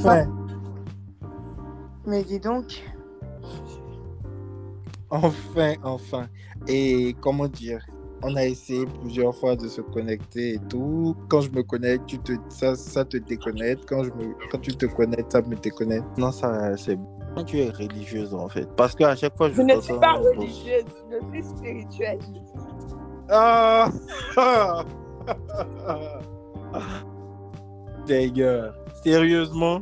Enfin, Mais dis donc, enfin, enfin. Et comment dire? On a essayé plusieurs fois de se connecter et tout. Quand je me connecte, tu te, ça, ça te déconnecte. Quand, je me, quand tu te connectes, ça me déconnecte. Non, ça, c'est tu es religieuse en fait. Parce qu'à chaque fois, je je ne suis pas religieuse, je suis spirituelle. Ah D'ailleurs, sérieusement?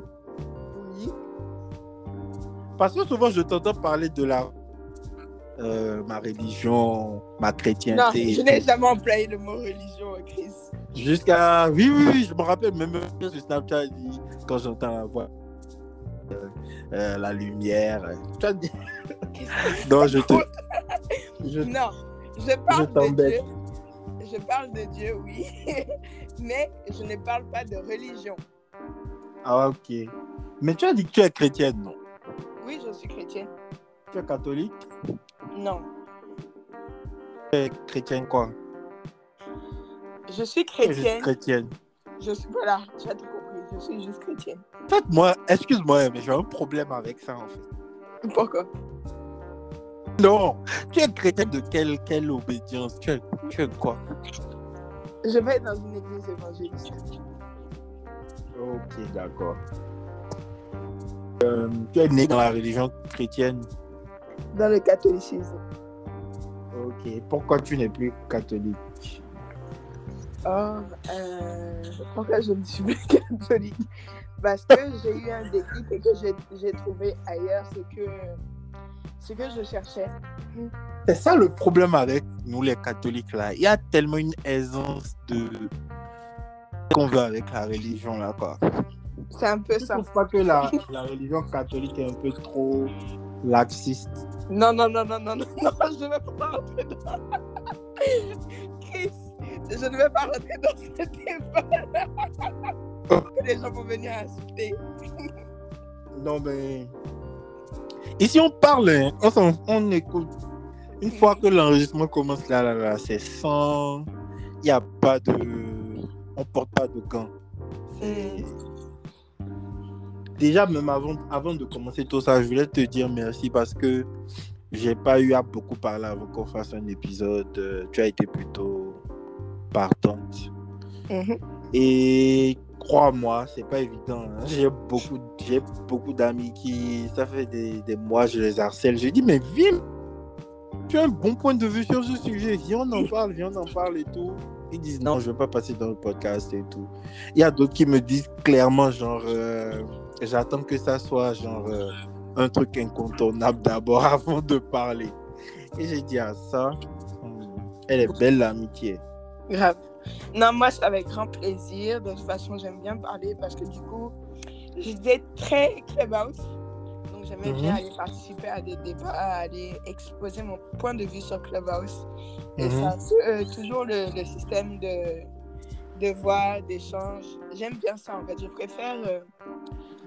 Parce que souvent, je t'entends parler de la... euh, ma religion, ma Non, chrétienté. je n'ai jamais employé le mot religion, Chris. Jusqu'à... Oui, oui, oui, je me rappelle même sur Snapchat, quand j'entends la voix, euh, euh, la lumière. euh, Tu as dit... non, je te... je- Non, je parle de. Dieu. Je parle de Dieu, oui. Mais je ne parle pas de religion. Ah, ok. Mais tu as dit que tu es chrétienne, non? Oui, je suis chrétienne. Tu es catholique? Non. Tu es chrétienne quoi? Je suis chrétienne. chrétienne. Je suis, voilà, tu as tout compris. Je suis juste chrétienne. En fait, moi, excuse-moi, mais j'ai un problème avec ça, en fait. Pourquoi? Non, tu es chrétienne de quelle, quelle obédience? Tu es, tu es quoi? Je vais dans une église évangéliste. Ok, d'accord. Euh, tu es né dans la religion chrétienne. Dans le catholicisme. Ok, pourquoi tu n'es plus catholique? Oh, euh, pourquoi je ne suis plus catholique Parce que j'ai eu un déclic et que j'ai- j'ai trouvé ailleurs ce que, ce que je cherchais. C'est ça le problème avec nous, les catholiques, là. Il y a tellement une aisance de. qu'on veut avec la religion, là, quoi. C'est un peu Je ça. trouve pas que la, la religion catholique est un peu trop laxiste? Non, non, non, non, non, non, non, je ne vais pas rentrer dans... Chris, je ne vais pas rentrer dans ce débat. que les gens vont venir insulter. Non, mais. Ici, on parle, hein. on, on écoute. Une fois que l'enregistrement commence, là, là, là, c'est sans. Il n'y a pas de. On porte pas de gants. C'est- Déjà, même avant, avant de commencer tout ça, je voulais te dire merci parce que j'ai pas eu à beaucoup parler avant qu'on fasse un épisode. Euh, Tu as été plutôt partante. Mhm. Et crois-moi, c'est pas évident. hein. J'ai beaucoup, j'ai beaucoup d'amis qui, ça fait des, des mois, je les harcèle. Je dis, mais viens, tu as un bon point de vue sur ce sujet. Viens, on en parle, viens, on en parle et tout. Ils disent, non, je veux pas passer dans le podcast et tout. Il y a d'autres qui me disent clairement, genre, euh, j'attends que ça soit, genre, euh, un truc incontournable d'abord avant de parler. Et j'ai dit à ça, hmm, elle est belle l'amitié. Grave. Non, moi, c'est avec grand plaisir. De toute façon, j'aime bien parler parce que du coup, j'étais très clubhouse. Donc, j'aimais bien Mhm. aller participer à des débats, aller exposer mon point de vue sur Clubhouse. Et Mhm. peu, euh, toujours le, le système de, de voix, d'échange. J'aime bien ça, en fait. Je préfère, euh,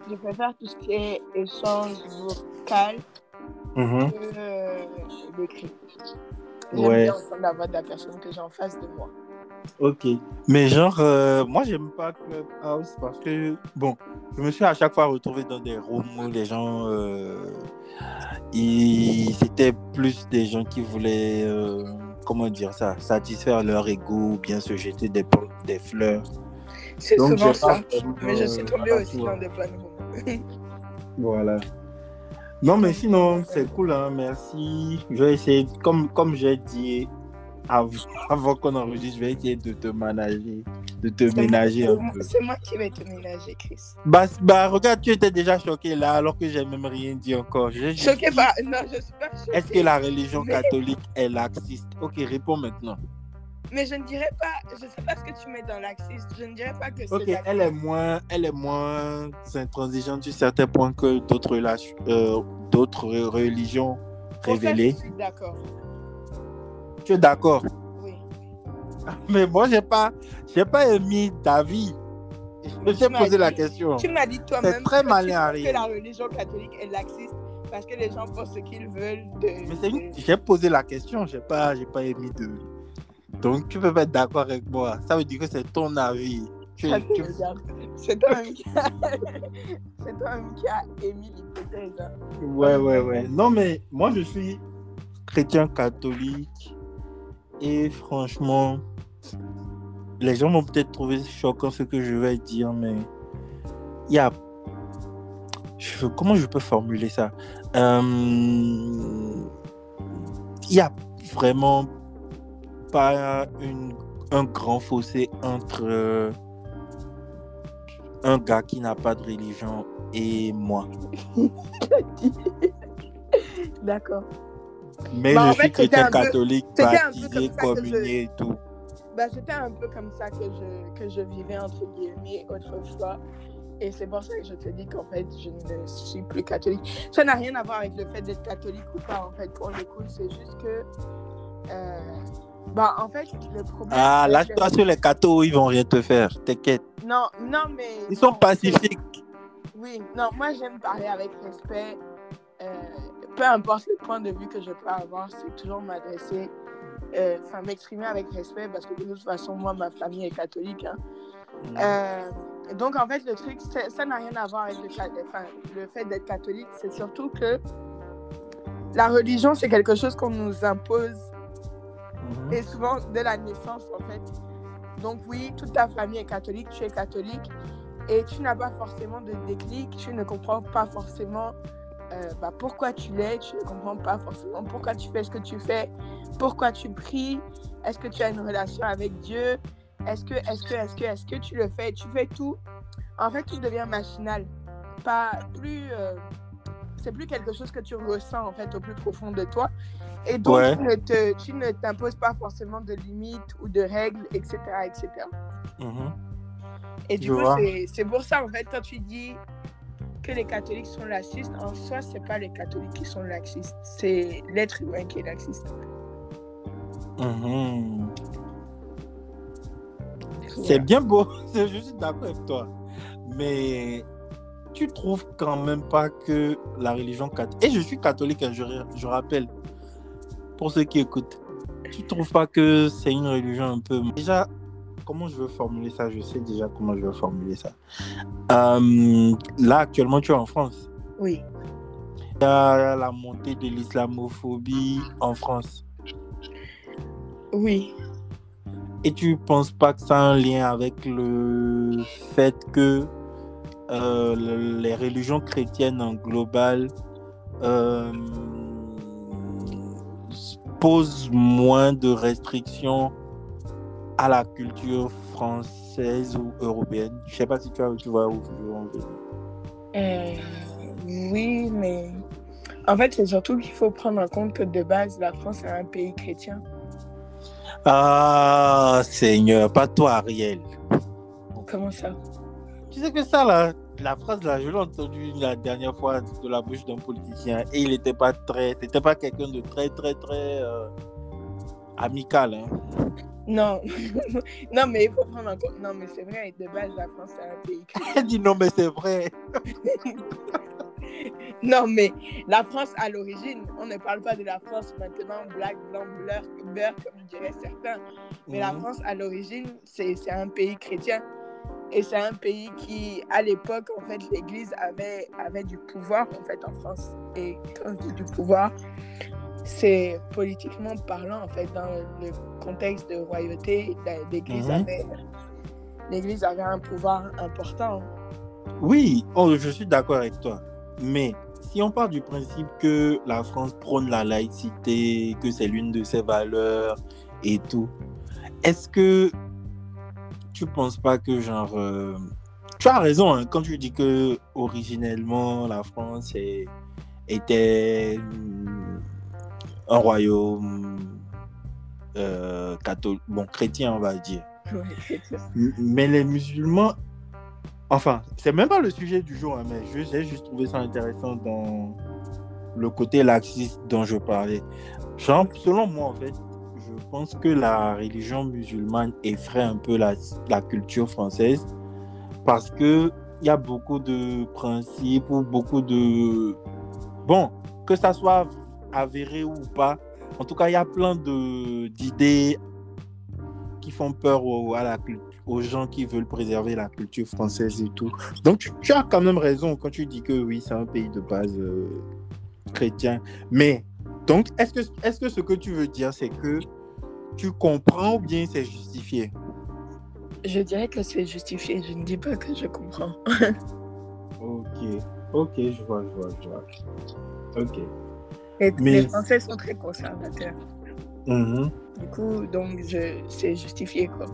je préfère tout ce qui est échange vocal Mhm. que euh, l'écrit. J'aime Ouais. bien entendre la voix de la personne que j'ai en face de moi. Ok. Mais genre, euh, moi, j'aime pas Clubhouse parce que, bon, je me suis à chaque fois retrouvé dans des rooms où les gens, euh, ils- c'était plus des gens qui voulaient, euh, comment dire ça, satisfaire leur ego ou bien se jeter des, des fleurs. C'est souvent ça. Mais je suis euh, tombée à aussi dans des rooms. Voilà. Non, mais sinon, c'est cool, hein, merci. Je vais essayer, comme, comme j'ai dit av- avant qu'on enregistre, je vais essayer de te ménager, de te ménager un peu. C'est moi qui vais te ménager, Chris. Bah, bah, regarde, tu étais déjà choqué là, alors que j'ai même rien dit encore. J'ai juste Choqué par. Non, je suis pas choquée. Est-ce que la religion Mais- catholique est laxiste? Ok, réponds maintenant. Mais je ne dirais pas. Je sais pas ce que tu mets dans l'axiste. Je ne dirais pas que c'est. Ok, laxiste. elle est moins, elle est moins intransigeante sur certains points que d'autres euh, d'autres religions fait, révélées. je suis d'accord. Tu es d'accord? Oui. Mais moi, j'ai pas, j'ai pas émis d'avis. Je t'ai posé la question. Tu m'as dit toi-même C'est très que, malin, tu- que la religion catholique est laxiste parce que les gens font ce qu'ils veulent de. Mais c'est une- j'ai posé la question, j'ai pas, j'ai pas émis de. Donc tu peux pas être d'accord avec moi. Ça veut dire que c'est ton avis. Tu, Ça te tu- regarde. C'est toi-même qui a, c'est toi-même qui a émis l'hypothèse. hein. Ouais, ouais, ouais. Non, mais moi, je suis chrétien catholique. Et franchement, les gens vont peut-être trouver choquant ce que je vais dire, mais il y a. Comment je peux formuler ça? Euh, Il y a vraiment pas un grand fossé entre euh, un gars qui n'a pas de religion et moi. D'accord. Mais Bah, je suis fait, chrétien catholique, peu baptisé, comme communié et tout. Bah, c'était un peu comme ça que je, que je vivais, entre guillemets, autrefois. Et c'est pour ça que je te dis qu'en fait, je ne suis plus catholique. Ça n'a rien à voir avec le fait d'être catholique ou pas, en fait, pour le coup. C'est juste que. euh, bah, en fait, le problème. Ah, lâche-toi sur les cathos, ils vont rien te faire, t'inquiète. Non, non, mais. Ils sont pacifiques. Oui, non, moi j'aime parler avec respect. Euh, peu importe le point de vue que je peux avoir, c'est toujours m'adresser, euh, enfin m'exprimer avec respect parce que de toute façon, moi, ma famille est catholique. hein. Euh, donc en fait, le truc, ça n'a rien à voir avec le, fait d'être catholique, c'est surtout que la religion, c'est quelque chose qu'on nous impose Mhm. et souvent dès la naissance en fait. Donc oui, toute ta famille est catholique, tu es catholique et tu n'as pas forcément de déclic, tu ne comprends pas forcément euh, bah, pourquoi tu l'es, tu ne comprends pas forcément pourquoi tu fais ce que tu fais, pourquoi tu pries, est-ce que tu as une relation avec Dieu, est-ce que, est-ce que, est-ce que, est-ce que tu le fais, tu fais tout. En fait, tout devient machinal, pas plus. euh, c'est plus quelque chose que tu ressens en fait au plus profond de toi. Et donc, Ouais. tu ne te- tu ne t'imposes pas forcément de limites ou de règles, etc. etc. Mhm. Et du Je coup, c'est- c'est pour ça, en fait, quand tu dis que les catholiques sont laxistes, en soi, c'est pas les catholiques qui sont laxistes, c'est l'être humain qui est laxiste. Mhm. C'est bien beau, je suis d'accord avec toi. Mais tu trouves quand même pas que la religion catholique. Et je suis catholique, hein, je, je rappelle, pour ceux qui écoutent. Tu trouves pas que c'est une religion un peu. Déjà, comment je veux formuler ça? Je sais déjà comment je veux formuler ça. Euh, là, actuellement, tu es en France? Oui. Il y a la montée de l'islamophobie en France? Oui. Et tu penses pas que ça a un lien avec le fait que euh, le- les religions chrétiennes en global euh, posent moins de restrictions à la culture française ou européenne Je sais pas si tu, as- tu vois où je veux en venir. Euh, oui, mais en fait, c'est surtout qu'il faut prendre en compte que de base, la France est un pays chrétien. Ah, Seigneur, pas toi, Ariel. Comment ça? Tu sais que ça, là, la phrase, là, je l'ai entendue la dernière fois de la bouche d'un politicien et il n'était pas très, c'était pas quelqu'un de très, très, très euh, amical. Hein. Non, non, mais il faut prendre en compte. Non, mais c'est vrai, de base, la France est un pays. Elle dit non, mais c'est vrai. Non, mais la France à l'origine, on ne parle pas de la France maintenant, black, blanc, beurre, beurre comme diraient certains. Mais la Mhm. France à l'origine, c'est c'est un pays chrétien. Et c'est un pays qui, à l'époque, en fait, l'Église avait, avait du pouvoir, en fait, en France. Et quand je dis du pouvoir, c'est politiquement parlant, en fait, dans le contexte de royauté, la- l'Église Mhm. avait, l'Église avait un pouvoir important. Oui, oh, je suis d'accord avec toi. Mais si on part du principe que la France prône la laïcité, que c'est l'une de ses valeurs et tout, est-ce que tu penses pas que genre... euh, Tu as raison hein, quand tu dis que originellement la France est- était un royaume euh, catholique, bon chrétien on va dire. Mais les musulmans, enfin, c'est même pas le sujet du jour, hein, mais je- j'ai juste trouvé ça intéressant dans le côté laxiste dont je parlais. Genre, selon moi, en fait, je pense que la religion musulmane effraie un peu la, la culture française parce que il y a beaucoup de principes ou beaucoup de. Bon, que ça soit avéré ou pas, en tout cas, il y a plein de- d'idées qui font peur aux, à la, aux gens qui veulent préserver la culture française et tout. Donc, tu, tu as quand même raison quand tu dis que oui, c'est un pays de base euh, chrétien. Mais, donc, est-ce que, est -ce que ce que tu veux dire, c'est que tu comprends ou bien c'est justifié? Je dirais que c'est justifié. Je ne dis pas que je comprends. ok, ok, je vois, je vois, je vois. Ok. Et Mais- Les Français sont très conservateurs. Mhm. Du coup, donc, c'est justifié, quoi.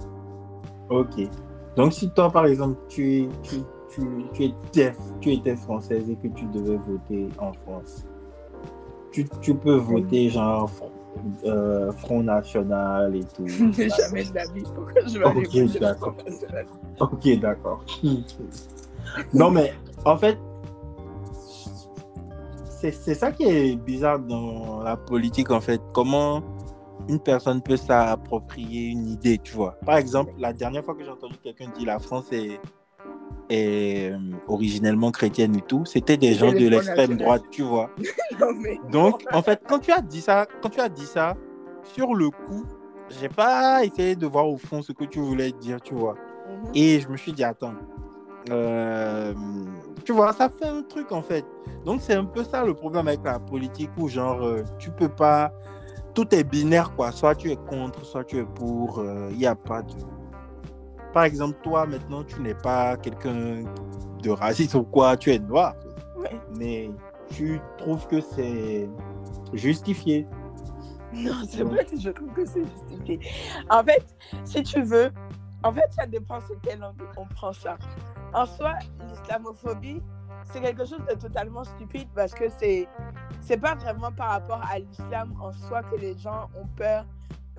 Ok. Donc, si toi, par exemple, tu, es- tu, tu, tu, étais, tu étais française et que tu devais voter en France, tu, tu peux voter genre Front, euh, Front National et tout. Jamais de la vie. Pourquoi je vais aller Ok, voter d'accord. ok, d'accord. non, mais en fait, c'est ça qui est bizarre dans la politique, en fait. Comment une personne peut s'approprier une idée, tu vois. Par exemple, la dernière fois que j'ai entendu quelqu'un dire la France est, est euh, originellement chrétienne et tout, c'était des gens de l'extrême droite, tu vois. Non, mais... Donc, en fait, quand tu as dit ça, quand tu as dit ça, sur le coup, j'ai pas essayé de voir au fond ce que tu voulais dire, tu vois. Mhm. Et je me suis dit, attends, euh, tu vois, ça fait un truc en fait. Donc c'est un peu ça le problème avec la politique où genre, euh, tu peux pas, tout est binaire quoi. Soit tu es contre, soit tu es pour. Il n'y a pas de. Par exemple, toi maintenant, tu n'es pas quelqu'un de raciste ou quoi, tu es noir. Ouais. Mais tu trouves que c'est justifié. Non, c'est vrai que je trouve que c'est justifié. En fait, si tu veux, en fait, ça dépend sur quel angle on prend ça. En soi, l'islamophobie, c'est quelque chose de totalement stupide parce que c'est c'est pas vraiment par rapport à l'islam en soi que les gens ont peur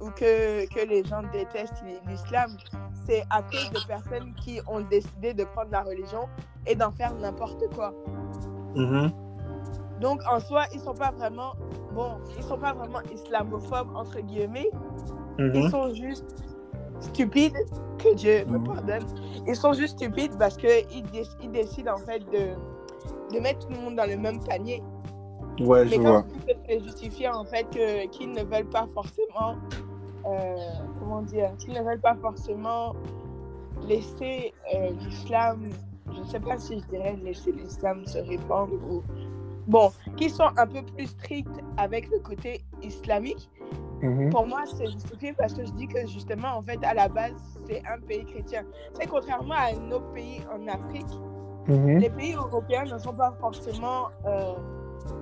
ou que, que les gens détestent l'islam. C'est à cause de personnes qui ont décidé de prendre la religion et d'en faire n'importe quoi. Mhm. Donc en soi, ils sont pas vraiment bon, ils sont pas vraiment islamophobes entre guillemets. Ils Mhm. sont juste stupides, que Dieu me Mhm. pardonne. Ils sont juste stupides parce que ils, déc- ils décident en fait de, de mettre tout le monde dans le même panier. Ouais, Mais je vois. te justifier en fait qu'ils ne veulent pas forcément, euh, comment dire, qu'ils ne veulent pas forcément laisser euh, l'islam, je ne sais pas si je dirais laisser l'islam se répandre ou bon, qu'ils sont un peu plus stricts avec le côté islamique. Mhm. Pour moi, c'est justifié parce que je dis que justement, en fait, à la base, c'est un pays chrétien. C'est contrairement à nos pays en Afrique, Mhm. les pays européens ne sont pas forcément. euh,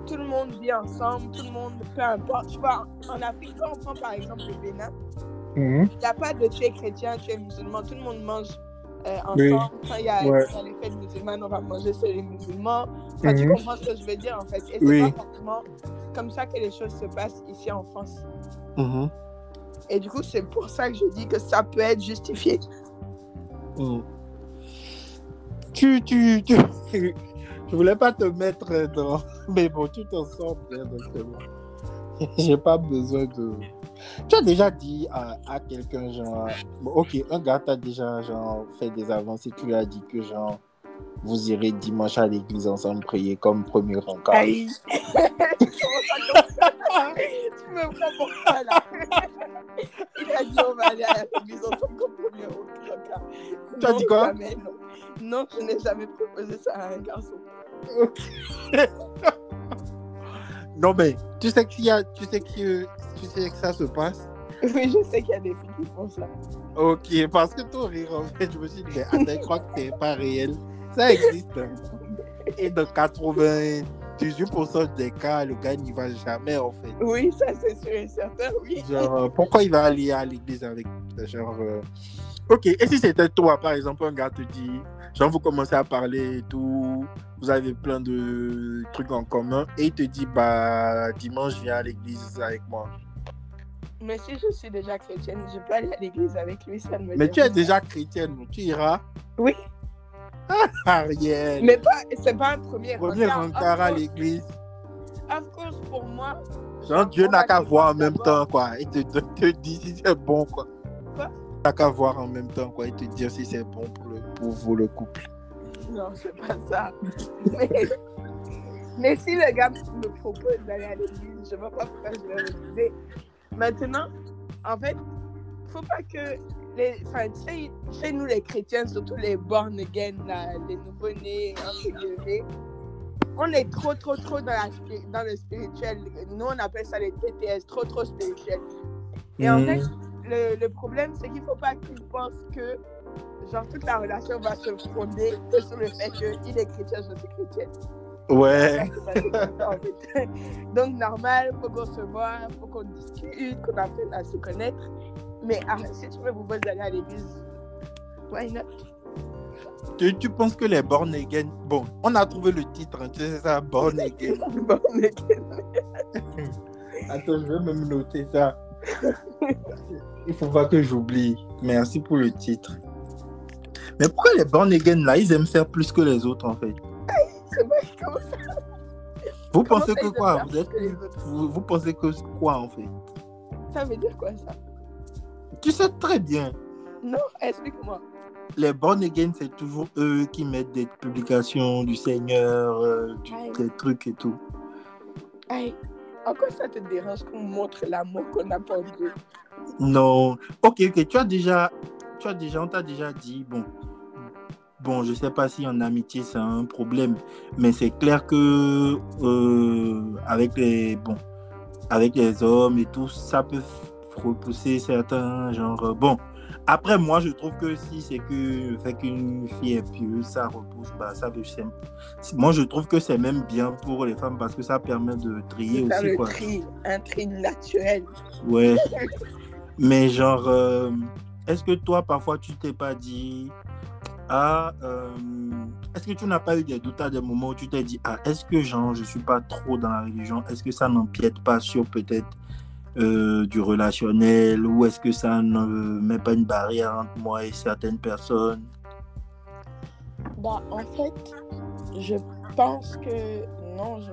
tout le monde vit ensemble, tout le monde, peu importe. Tu vois, en Afrique, quand on prend par exemple le Bénin, Mhm. il n'y a pas de tu es chrétien, tu es musulman. Tout le monde mange euh, Oui. ensemble. Quand il y a, Ouais. les fêtes musulmanes, on va manger chez les musulmans. Enfin, Tu comprends ce que je veux dire, en fait. Et c'est Oui. pas forcément comme ça que les choses se passent ici en France. Mhm. Et du coup, c'est pour ça que je dis que ça peut être justifié. Mm. Tu, tu, tu, je voulais pas te mettre dans, mais bon, tu t'en sors bien, donc. J'ai pas besoin de. Tu as déjà dit à, à quelqu'un, genre, bon, ok, un gars t'a déjà, genre, fait des avancées, tu lui as dit que, genre, vous irez dimanche à l'église ensemble prier comme premier rencard. Aïe. tu me prends pour ça, là. Il a dit on va aller à maison ensemble comme premier cas. Tu as dit quoi? jamais, non. non, je n'ai jamais proposé ça à un garçon. Non, mais tu sais qu'il y a, tu sais que, tu sais que ça se passe? Oui, je sais qu'il y a des filles qui font ça. Ok, parce que ton rire, en fait, je me suis dit, mais attends, je crois que c'est pas réel. Ça existe. hein. Et dans 98% des cas, le gars n'y va jamais, en fait. Oui, ça c'est sûr et certain, oui. Genre, euh, pourquoi il va aller à l'église avec. Genre. euh, Ok, et si c'était toi, par exemple, un gars te dit, genre, vous commencez à parler et tout, vous avez plein de trucs en commun, et il te dit, bah, dimanche, viens à l'église avec moi. Mais si je suis déjà chrétienne, je peux aller à l'église avec lui, ça ne me Mais tu es déjà chrétienne, donc tu iras. Oui. Ariel. Mais pas, c'est pas un premier Premier à l'église. Of course, pour moi. Genre, Dieu n'a qu'à voir en même temps, quoi. Il te, te, te dit si c'est bon, quoi. Quoi? N'a qu'à voir en même temps, quoi. Il te dire si c'est bon pour, le, pour vous, le couple. Non, c'est pas ça. Mais, mais si le gars me propose d'aller à l'église, je ne vois pas pourquoi je vais refuser. Maintenant, en fait, faut pas que les, enfin, tu sais, chez nous les chrétiens, surtout les born again, là, les entre guillemets, on est trop, trop, trop dans, la, spiri- dans le spirituel. Nous, on appelle ça les TTS, trop, trop spirituel. Et en Mhm. fait, le, le problème, c'est qu'il faut pas qu'ils pensent que, genre, toute la relation va se fonder que sur le fait qu'il est chrétien, je suis chrétienne. Ouais. Donc, normal, faut qu'on se voit, faut qu'on discute, qu'on apprenne à se connaître. Mais ah, si tu veux vous voulez aller à l'église, why not? Tu, tu penses que les born again. Bon, on a trouvé le titre, hein, tu sais, ça, born again. Attends, je vais même noter ça. Il faut pas que j'oublie. Merci pour le titre. Mais pourquoi les born again là, ils aiment faire plus que les autres en fait? Comment ça, Vous comment pensez que quoi? vous, êtes vous pensez que quoi en fait? Ça veut dire quoi ça? Tu sais très bien. Non, explique-moi. Les born again, c'est toujours eux qui mettent des publications du Seigneur, euh, du- Aïe. des trucs et tout. Hey, en quoi ça te dérange qu'on montre l'amour qu'on a pour Dieu? Non. Ok, ok. Tu as déjà, tu as déjà, on t'a déjà dit, bon, bon, je sais pas si en amitié c'est un problème, mais c'est clair que euh, avec les, bon, avec les hommes et tout, ça peut repousser certains genre. euh, bon, après moi je trouve que si c'est que fait qu'une fille est pieuse, ça repousse, bah ça veut simple. Moi je trouve que c'est même bien pour les femmes parce que ça permet de trier aussi le quoi. tri, un tri naturel. Ouais. Mais genre, euh, est-ce que toi, parfois, tu t'es pas dit, ah, euh, est-ce que tu n'as pas eu des doutes à des moments où tu t'es dit, ah, est-ce que genre, je suis pas trop dans la religion, est-ce que ça n'empiète pas sur peut-être euh, du relationnel ou est-ce que ça ne met pas une barrière entre moi et certaines personnes? Bah, en fait, je pense que non, je...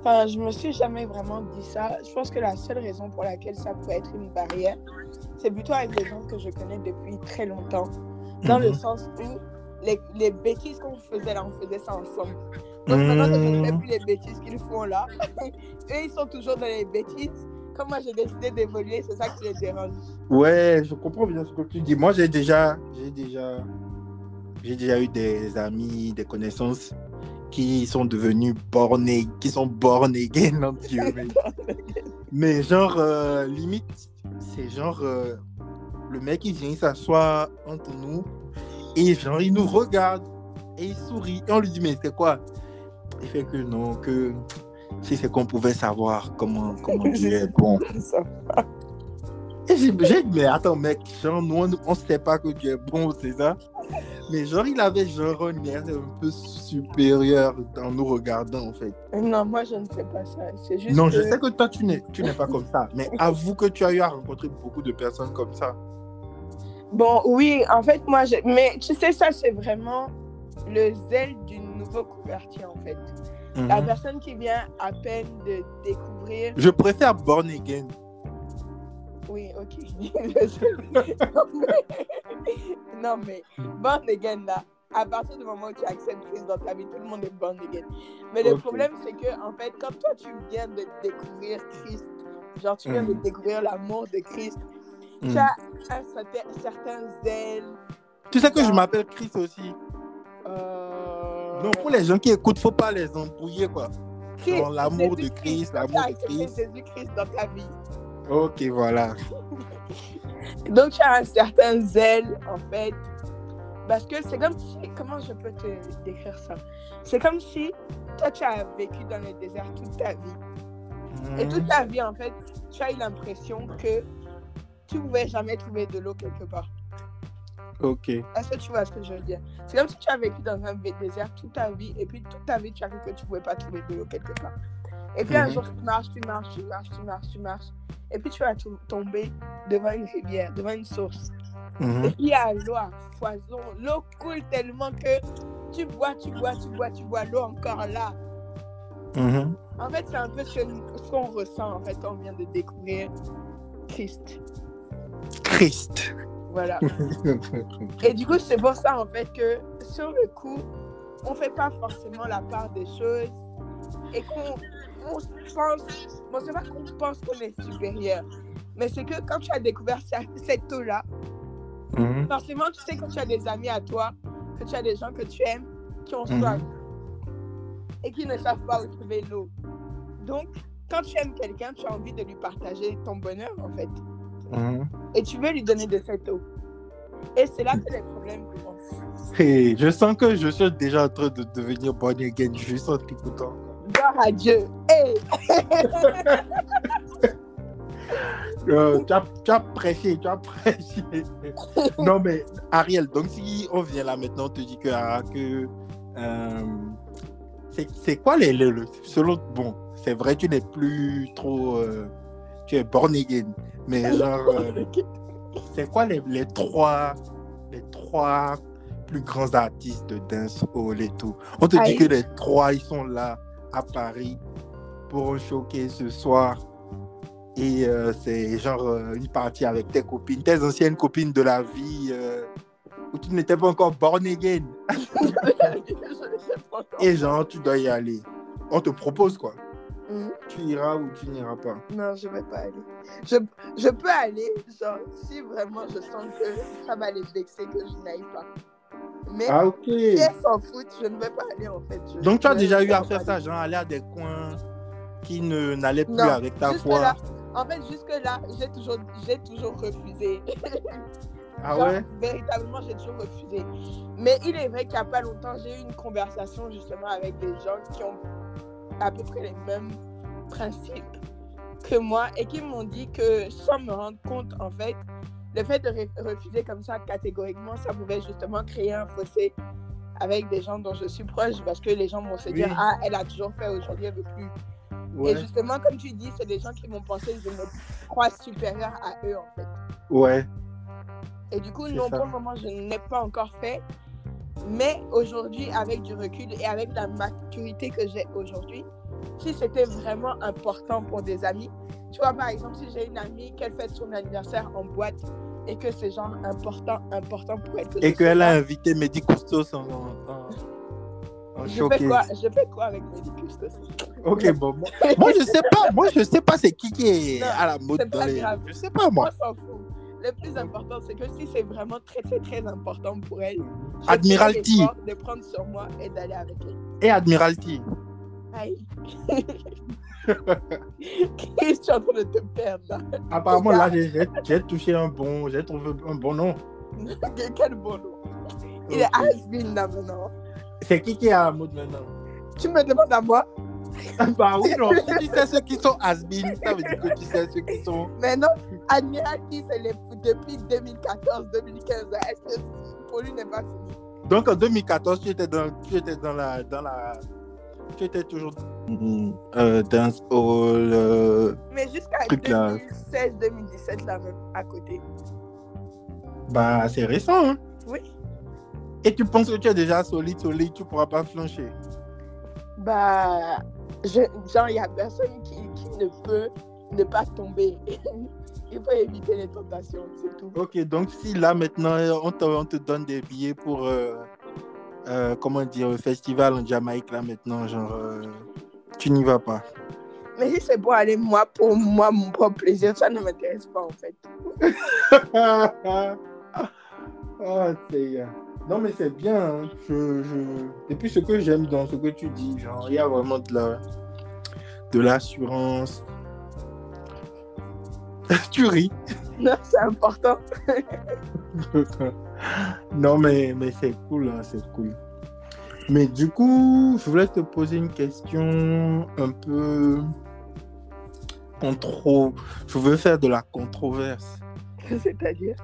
Enfin, je me suis jamais vraiment dit ça. Je pense que la seule raison pour laquelle ça peut être une barrière, c'est plutôt avec les gens que je connais depuis très longtemps. Dans le Mhm. sens où les, les bêtises qu'on faisait là, on faisait ça ensemble. Donc maintenant que je ne fais Mhm. plus les bêtises qu'ils font là, eux, ils sont toujours dans les bêtises. Comme moi, j'ai décidé d'évoluer, c'est ça qui les dérange. Ouais, je comprends bien ce que tu dis. Moi, j'ai déjà, j'ai déjà, j'ai déjà eu des amis, des connaissances qui sont devenus born a- qui sont born again, entre guillemets. Mais genre, euh, limite, c'est genre, euh, le mec, il vient, il s'assoit entre nous et genre, il nous regarde et il sourit. Et on lui dit, mais c'est quoi? Il fait que non, que si c'est qu'on pouvait savoir comment, comment Dieu est bon. Et j'ai dit, mais attends, mec, genre, nous, on ne sait pas que tu es bon, c'est ça? Mais genre, il avait genre un air un peu supérieur en nous regardant, en fait. Non, moi, je ne fais pas ça. C'est juste Non, que... je sais que toi, tu n'es, tu n'es pas comme ça. Mais avoue que tu as eu à rencontrer beaucoup de personnes comme ça. Bon, oui, en fait, moi, je... mais tu sais, ça, c'est vraiment le zèle du nouveau converti, en fait. La Mhm. personne qui vient à peine de découvrir. Je préfère Born Again. Oui, ok. non, mais... born again, là, à partir du moment où tu acceptes Christ dans ta vie, tout le monde est born again. Mais le problème, c'est que, en fait, quand toi, tu viens de découvrir Christ, genre, tu viens de Mhm. découvrir l'amour de Christ, Mhm. tu as un certain, certain zèle. Tu sais que je m'appelle Chris aussi. Euh... Donc, pour les gens qui écoutent, faut pas les embrouiller, quoi. Genre l'amour de Christ, l'amour de Christ. Jésus-Christ dans ta vie. Ok, voilà. Donc, tu as un certain zèle, en fait. Parce que c'est comme si. Comment je peux te décrire ça? C'est comme si toi, tu as vécu dans le désert toute ta vie. Et Mhm. toute ta vie, en fait, tu as eu l'impression que tu ne pouvais jamais trouver de l'eau quelque part. Ok. Est-ce que tu vois ce que je veux dire C'est comme si tu as vécu dans un désert toute ta vie, et puis toute ta vie, tu as cru que tu ne pouvais pas trouver de l'eau quelque part. Et puis un Mhm. jour, tu marches, tu marches, tu marches, tu marches, tu marches. Et puis tu vas to- tomber devant une rivière, devant une source. Mhm. Et puis il y a l'eau à foison. L'eau coule tellement que tu bois, tu bois, tu bois, tu bois l'eau encore là. Mhm. En fait, c'est un peu ce, ce qu'on ressent en fait quand on vient de découvrir Christ. Christ. Voilà. Et du coup, c'est pour ça en fait que sur le coup, on fait pas forcément la part des choses et qu'on on pense, bon, c'est pas qu'on pense qu'on est supérieur, Mais c'est que quand tu as découvert ce- cette eau-là, Mhm. forcément, tu sais que tu as des amis à toi, que tu as des gens que tu aimes, qui ont Mhm. soif et qui ne savent pas où trouver l'eau. Donc, quand tu aimes quelqu'un, tu as envie de lui partager ton bonheur, en fait. Mhm. Et tu veux lui donner de cette eau. Et c'est là que les problèmes commencent. Hey, je sens que je suis déjà en train de devenir born again juste en t'écoutant. Gloire à Dieu. Hey! Euh, tu, as, tu as prêché, tu as prêché. non, mais Ariel, donc si on vient là maintenant, on te dit que, ah, que euh, c'est quoi les, les- le- selon bon, c'est vrai, tu n'es plus trop, euh, tu es born again, mais genre, euh, c'est quoi les, les trois, les trois plus grands artistes de dancehall et tout? On te dit que les trois, ils sont là à Paris pour choquer ce soir. Et euh, c'est genre euh, une partie avec tes copines, tes anciennes copines de la vie où tu n'étais pas encore born again. Et genre, tu dois y aller. On te propose quoi. Mhm. Tu iras ou tu n'iras pas. Non, je vais pas aller. Je, je peux aller, genre, si vraiment je sens que ça va les vexer, que je n'aille pas. Mais Ah, ok. si elles s'en foutent, je ne vais pas aller, en fait. Je- Donc, tu as déjà eu à faire ça, aller. genre aller à des coins qui ne n'allaient plus Non, avec ta foi? Jusque-là, en fait, jusque-là, j'ai toujours, j'ai toujours refusé. Ah Genre, ouais? Véritablement, j'ai toujours refusé. Mais il est vrai qu'il n'y a pas longtemps, j'ai eu une conversation justement avec des gens qui ont à peu près les mêmes principes que moi et qui m'ont dit que sans me rendre compte, en fait, le fait de re- refuser comme ça catégoriquement, ça pouvait justement créer un fossé avec des gens dont je suis proche parce que les gens vont se dire Oui. Ah, elle a toujours fait aujourd'hui, elle veut plus. Ouais. Et justement, comme tu dis, c'est des gens qui vont penser que je me crois supérieure à eux, en fait. Ouais. Et du coup, non, ça. pour le moment, je ne l'ai pas encore fait. Mais aujourd'hui, avec du recul et avec la maturité que j'ai aujourd'hui, si c'était vraiment important pour des amis, tu vois, par exemple, si j'ai une amie qu'elle fête son anniversaire en boîte et que c'est genre important, important pour elle que Et qu'elle a invité Mehdi Coustos en, en, je fais, showcase. quoi, je fais quoi avec disques aussi Ok, bon. Moi, moi, je sais pas. Moi, je sais pas c'est qui qui est Non, à la mode dans les. Je sais pas, moi. S'en fout. Le plus important, c'est que si c'est vraiment très, très, très important pour elle, je Admiralty. de prendre sur moi et d'aller avec elle. Et Admiralty. Aïe. Qu'est-ce que tu es en train de te perdre là Apparemment, là, j'ai- touché un bon. J'ai trouvé un bon nom. Quel bon nom. Il est has-been là maintenant. C'est qui qui est à la mode maintenant? Tu me demandes à moi? Bah oui, non. Si tu sais ceux qui sont has-been, ça veut dire que tu sais ceux qui sont. Mais non, Admiralty, c'est les- depuis 2014-2015. Est-ce que pour lui n'est pas fini Donc en 2014, tu étais dans, tu étais dans la, dans la, tu étais toujours euh, dans hall. euh, Mais jusqu'à Truc là. 2016-2017, là même, à côté. bah c'est récent. Hein? Oui. Et tu penses que tu es déjà solide, solide, tu pourras pas flancher? Bah, je, genre, il n'y a personne qui, qui ne peut ne pas tomber. Il faut éviter les tentations, c'est tout. Ok, donc si là maintenant on te, on te donne des billets pour, euh, euh, comment dire, le festival en Jamaïque là maintenant, genre, euh, tu n'y vas pas. Mais si c'est pour aller moi, pour moi, mon propre plaisir, ça ne m'intéresse pas en fait. oh, c'est- Non, mais c'est bien. hein. Je, je... Et puis, ce que j'aime dans ce que tu dis, genre, il y a vraiment de la de l'assurance. tu ris. Non, c'est important. non, mais, mais c'est cool, hein, c'est cool. Mais du coup, je voulais te poser une question un peu contro. Je veux faire de la controverse. C'est-à-dire,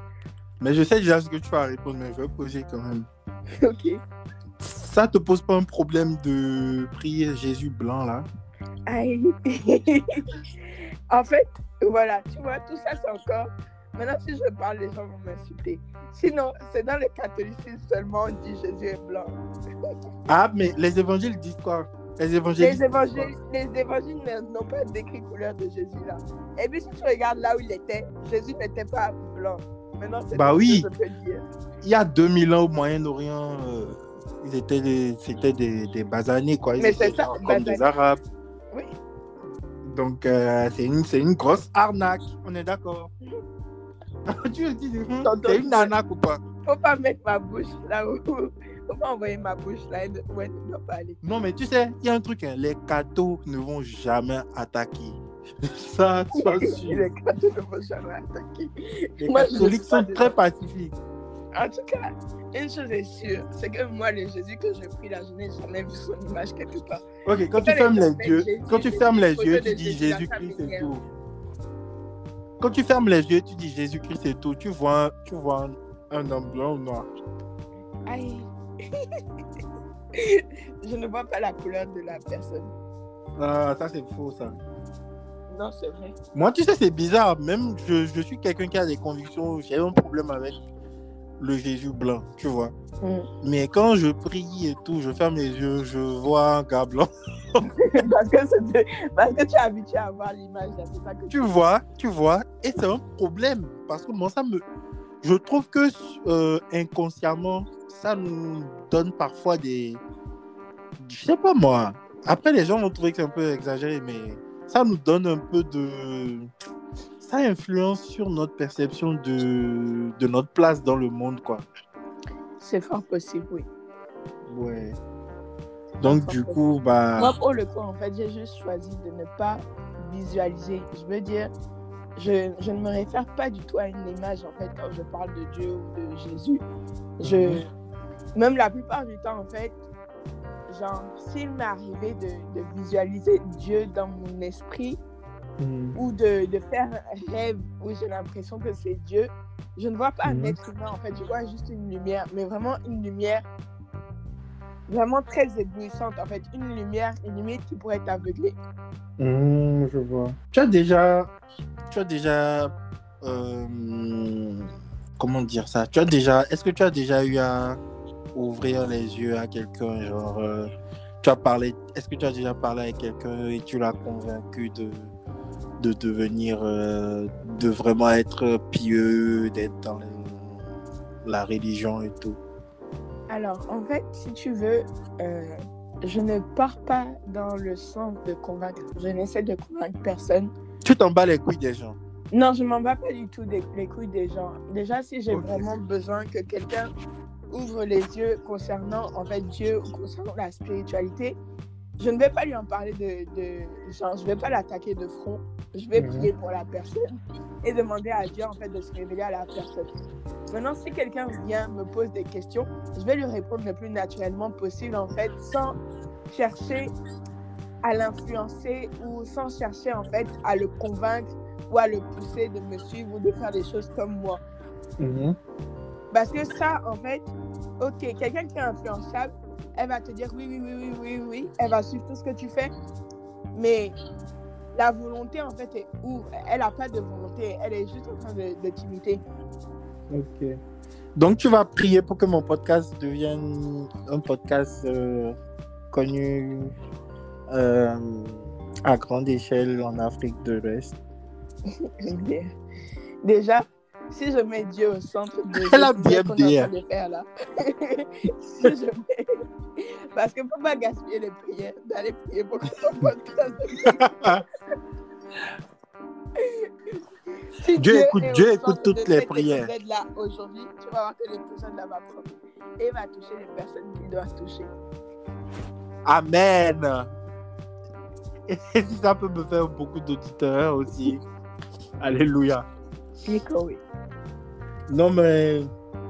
Mais je sais déjà ce que tu vas répondre, mais je vais poser quand même. ok. Ça te pose pas un problème de prier Jésus blanc là? Aïe. en fait, voilà, tu vois, tout ça c'est encore. Maintenant, si je parle, les gens vont m'insulter. Sinon, c'est dans le catholicisme seulement on dit Jésus est blanc. Ah, mais les évangiles disent quoi? Les évangiles. Les évangiles, les évangiles n'ont pas décrit couleur de Jésus là. Et puis si tu regardes là où il était, Jésus n'était pas blanc. Maintenant, c'est Bah oui. Il y a 2000 ans au Moyen-Orient, euh, ils étaient des, c'était des, des basanés quoi. Ils Mais étaient ça, comme des. Arabes. Oui. Donc, euh, c'est une, c'est une grosse arnaque. On est d'accord. tu dire, hum, c'est une arnaque ou pas? Faut pas mettre ma bouche là où. Faut pas envoyer ma bouche là où elle ne doit pas aller. Non, mais tu sais, il y a un truc, hein, les cadeaux ne vont jamais attaquer. Ça, sois sûr. Les cadeaux ne vont jamais attaquer. Les Moi, je catholiques sont très pacifiques. En tout cas, une chose est sûre, c'est que moi, le Jésus que je prie là, je n'ai jamais vu son image quelque part. Ok, quand tu fermes les yeux, Jésus, quand tu fermes les yeux, tu dis Jésus-Christ, c'est m'énerve. tout. Quand tu fermes les yeux, tu dis Jésus-Christ, c'est tout. Tu vois, un- tu vois un, un homme blanc ou noir. Aïe. je ne vois pas la couleur de la personne. Ah, ça, c'est faux, ça. Non, c'est vrai. Moi, tu sais, c'est bizarre. Même, je, je suis quelqu'un qui a des convictions. J'ai un problème avec le Jésus blanc, tu vois. Mais quand je prie et tout, je ferme les yeux, je vois un gars blanc. parce, que parce que tu es habitué à voir l'image, ça que Tu vois, tu vois. Et c'est un problème. Parce que moi, ça me. Je trouve que euh, inconsciemment, ça nous donne parfois des. Je sais pas moi. Après, les gens vont trouver que c'est un peu exagéré, mais ça nous donne un peu de. Ça influence sur notre perception de, de notre place dans le monde, quoi. C'est fort possible, oui. Ouais. Donc, du coup, bah. Moi, pour le coup, en fait, j'ai juste choisi de ne pas visualiser. Je veux dire, je, je ne me réfère pas du tout à une image, en fait, quand je parle de Dieu ou de Jésus. Je, même la plupart du temps, en fait, genre, s'il m'est arrivé de, de visualiser Dieu dans mon esprit Mhm. ou de, de faire un rêve où j'ai l'impression que c'est Dieu, je ne vois pas un Mhm. être humain, en fait, je vois juste une lumière, mais vraiment une lumière vraiment très éblouissante, en fait, une lumière, une limite qui pourrait t'aveugler. Hmm, je vois. Tu as déjà, tu as déjà, euh, comment dire ça? Tu as déjà, est-ce que tu as déjà eu à ouvrir les yeux à quelqu'un, genre, euh, tu as parlé, est-ce que tu as déjà parlé avec quelqu'un et tu l'as convaincu de, de devenir, euh, de vraiment être pieux, d'être dans les- la religion et tout? Alors, en fait, si tu veux, euh, je ne pars pas dans le sens de convaincre. Je n'essaie de convaincre personne. Tu t'en bats les couilles des gens? Non, je m'en bats pas du tout des, les couilles des gens. Déjà, si j'ai vraiment besoin que quelqu'un ouvre les yeux concernant en fait Dieu ou concernant la spiritualité, je ne vais pas lui en parler de, de genre, je vais pas l'attaquer de front. Je vais Mhm. prier pour la personne et demander à Dieu en fait de se révéler à la personne. Maintenant, si quelqu'un vient me pose des questions, je vais lui répondre le plus naturellement possible en fait, sans chercher à l'influencer ou sans chercher en fait à le convaincre ou à le pousser de me suivre ou de faire des choses comme moi. Parce que ça, en fait, ok, quelqu'un qui est influençable, elle va te dire oui, oui, oui, oui, oui, oui, elle va suivre tout ce que tu fais, mais la volonté, en fait, est où? Elle n'a pas de volonté, elle est juste en train de, de t'imiter. Ok. Donc, tu vas prier pour que mon podcast devienne un podcast euh, connu euh, à grande échelle en Afrique de l'Ouest. Déjà, si je mets Dieu au centre de Elle a bien qu'on dit, est en train de faire là, si je mets... Parce que faut pas gaspiller les prières, d'aller prier pour que ton podcast Si Dieu écoute- est au Dieu écoute toutes les prières. épisode-là aujourd'hui, tu vas voir que l'épisode là va prendre et va toucher les personnes qu'il doit toucher. Amen. Et si ça peut me faire beaucoup d'auditeurs aussi. Alléluia. Nico, oui. Non, mais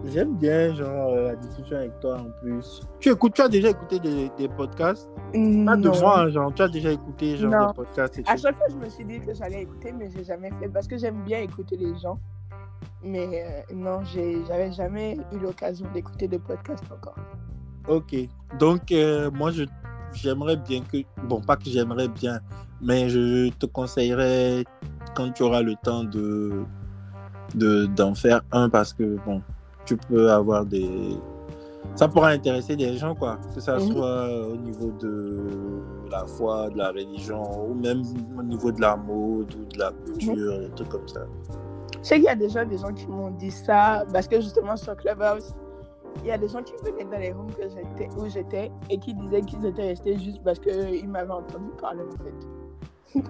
j'aime bien genre, euh, la discussion avec toi en plus. Tu écoutes, tu as déjà écouté des, des podcasts? Pas de Non. moi, hein, genre, tu as déjà écouté genre, Non. des podcasts et À chaque fois, je me suis dit que j'allais écouter, mais j'ai jamais fait parce que j'aime bien écouter les gens. Mais euh, non, j'avais jamais eu l'occasion d'écouter de podcast encore. Ok. Donc, euh, moi, je j'aimerais bien que. Bon, pas que j'aimerais bien, mais je te conseillerais, quand tu auras le temps, de de- d'en faire un parce que, bon, tu peux avoir des. Ça pourra intéresser des gens, quoi. Que ça soit au niveau de la foi, de la religion, ou même au niveau de la mode ou de la culture, des trucs comme ça. Je sais qu'il y a déjà des gens qui m'ont dit ça parce que justement sur Clubhouse, il y a des gens qui venaient dans les rooms que j'étais, où j'étais et qui disaient qu'ils étaient restés juste parce qu'ils m'avaient entendu parler en fait.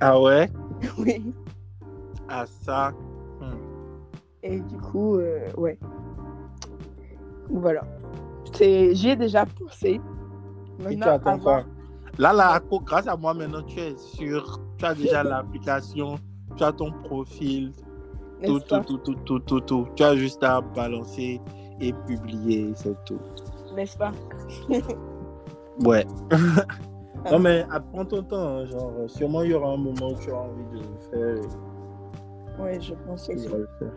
Ah ouais? Oui. Ah ça. Et du coup, euh, ouais. Voilà. C'est, j'y ai déjà tu Maintenant, avoir- Là, là, grâce à moi, maintenant, tu es sûr. Tu as déjà l'application. Tu as ton profil. Tout, tout, tout, tout, tout, tout, tout. Tu as juste à balancer et publier, c'est tout. N'est-ce pas? Ouais. Non, mais prends ton temps. hein, genre, sûrement, il y aura un moment où tu auras envie de le faire. Oui, je pense aussi. faire.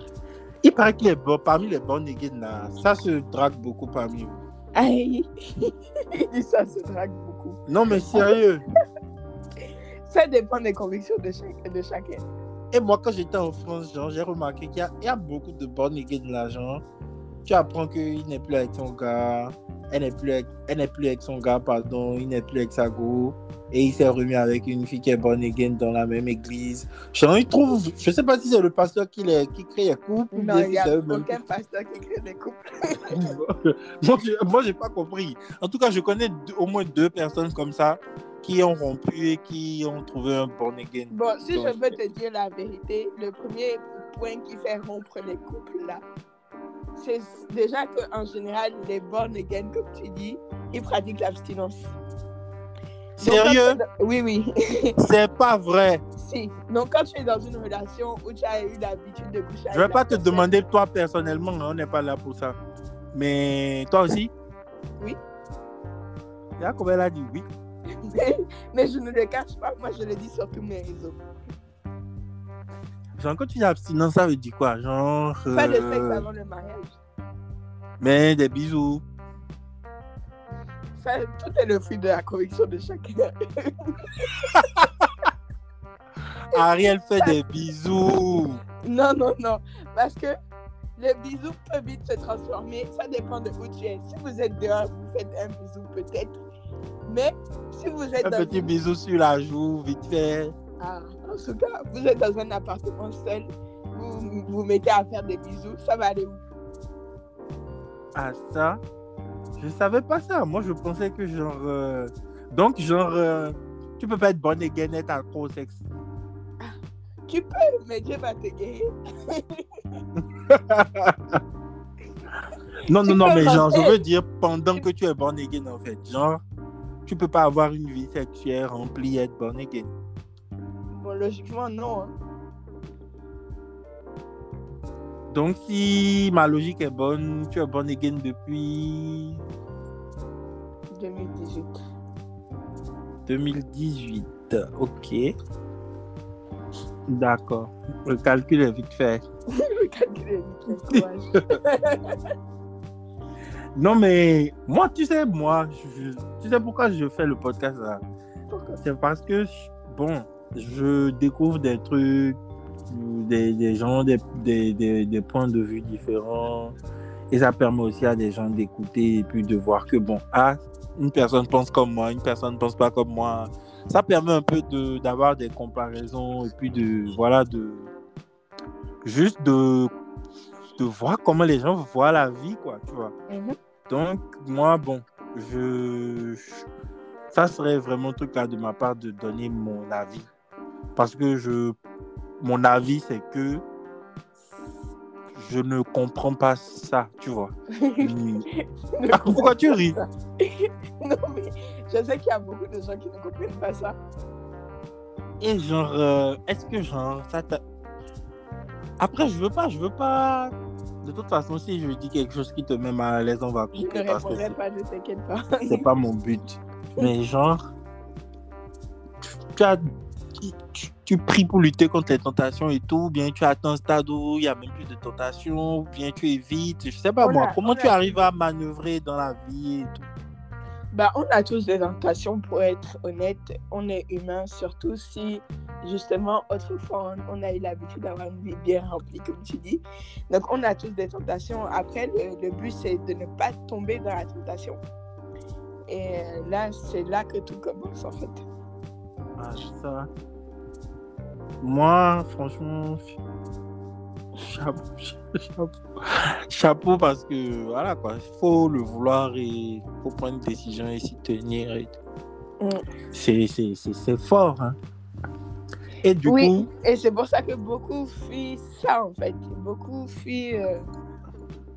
Il paraît que les bon, parmi les bons là, ça se drague beaucoup parmi vous. Aïe Il dit ça se drague beaucoup. Non, mais sérieux. Ça dépend des convictions de, chaque, de chacun. Et moi, quand j'étais en France, genre, j'ai remarqué qu'il y a, il y a beaucoup de bonnes niggas de l'argent. Tu apprends qu'il n'est plus avec son gars. Elle n'est plus, avec- elle n'est plus avec son gars, pardon. Il n'est plus avec sa go. Et il s'est remis avec une fille qui est bonne again dans la même église. Il trouve, je sais pas si c'est le pasteur qui, les, qui crée les couples. ou Non, il n'y a aucun pasteur qui crée des couples. moi, je- j'ai pas compris. En tout cas, je connais deux- au moins deux personnes comme ça qui ont rompu et qui ont trouvé un born again. Bon, si je veux te dire la vérité, le premier point qui fait rompre les couples là, c'est déjà qu'en général, les born again, comme tu dis, ils pratiquent l'abstinence. Sérieux? Oui, oui. C'est pas vrai. si. Donc, quand tu es dans une relation où tu as eu l'habitude de coucher Je vais avec pas te personne- demander toi personnellement, hein, on n'est pas là pour ça. Mais toi aussi? Oui. Jacob, elle a dit oui. Mais je ne le cache pas, moi je le dis sur tous mes réseaux. Genre, quand tu dis abstinence, ça veut dire quoi? Genre. Pas de euh, sexe avant le mariage. Mais des bisous. Ça, tout est le fruit de la conviction de chacun. Ariel fait des bisous. Non, non, non. Parce que le bisou peut vite se transformer. Ça dépend de où tu es. Si vous êtes dehors, vous faites un bisou peut-être. Mais si vous êtes Un dans petit une- bisou sur la joue, vite fait. Ah, en tout cas, vous êtes dans un appartement seul, vous vous mettez à faire des bisous, ça va aller où? Ah, ça Je savais pas ça. Moi, je pensais que genre. euh, Donc, genre. euh, Tu peux pas être bonne et gaine être accro au sexe. Tu peux, mais Dieu va te guérir. Non, non, non, mais genre, je veux dire pendant que tu es born again, en fait. Genre, tu peux pas avoir une vie sexuelle remplie et être born again. Logiquement, non. hein. Donc, si ma logique est bonne, tu es born again depuis 2018. 2018. Ok. D'accord. Le calcul est vite fait. Le calcul est vite fait. Non, mais moi, tu sais, moi, je- tu sais pourquoi je fais le podcast là? Pourquoi? C'est parce que, bon, je découvre des trucs, des, des gens, des, des, des, points de vue différents. Et ça permet aussi à des gens d'écouter et puis de voir que, bon, ah, une personne pense comme moi, une personne ne pense pas comme moi. Ça permet un peu de- d'avoir des comparaisons et puis de, voilà, de, juste de, de voir comment les gens voient la vie, quoi, tu vois. Mhm. Donc, moi, bon, je, je- ça serait vraiment un truc là de ma part de donner mon avis. Parce que je, mon avis, c'est que je ne comprends pas ça, tu vois. Ah, pourquoi tu ris? Non, mais je sais qu'il y a beaucoup de gens qui ne comprennent pas ça. Et genre, euh, est-ce que genre, ça t'a... Après, je veux pas, je veux pas... De toute façon, si je dis quelque chose qui te met mal à l'aise, on va Je ne couper parce que répondrai pas, ne t'inquiète pas. c'est pas mon but. Mais genre, tu as, tu, pries pour lutter contre les tentations et tout, ou bien tu atteins un stade où il n'y a même plus de tentations, ou bien tu évites, je sais pas On moi, a- comment tu a- arrives à manœuvrer dans la vie et tout? Bah, on a tous des tentations, pour être honnête. On est humain, surtout si, justement, autrefois, on, a eu l'habitude d'avoir une vie bien remplie, comme tu dis. Donc, on a tous des tentations. Après, le, le but, c'est de ne pas tomber dans la tentation. Et euh, là, c'est là que tout commence, en fait. Ah, ça. Moi, franchement, chapeau, chapeau, chapeau parce que voilà quoi, il faut le vouloir et il faut prendre une décision et s'y tenir. et tout. Mm. C'est, fort. Hein. Et du Oui, coup, et c'est pour ça que beaucoup fuient ça, en fait. Beaucoup fuient. euh,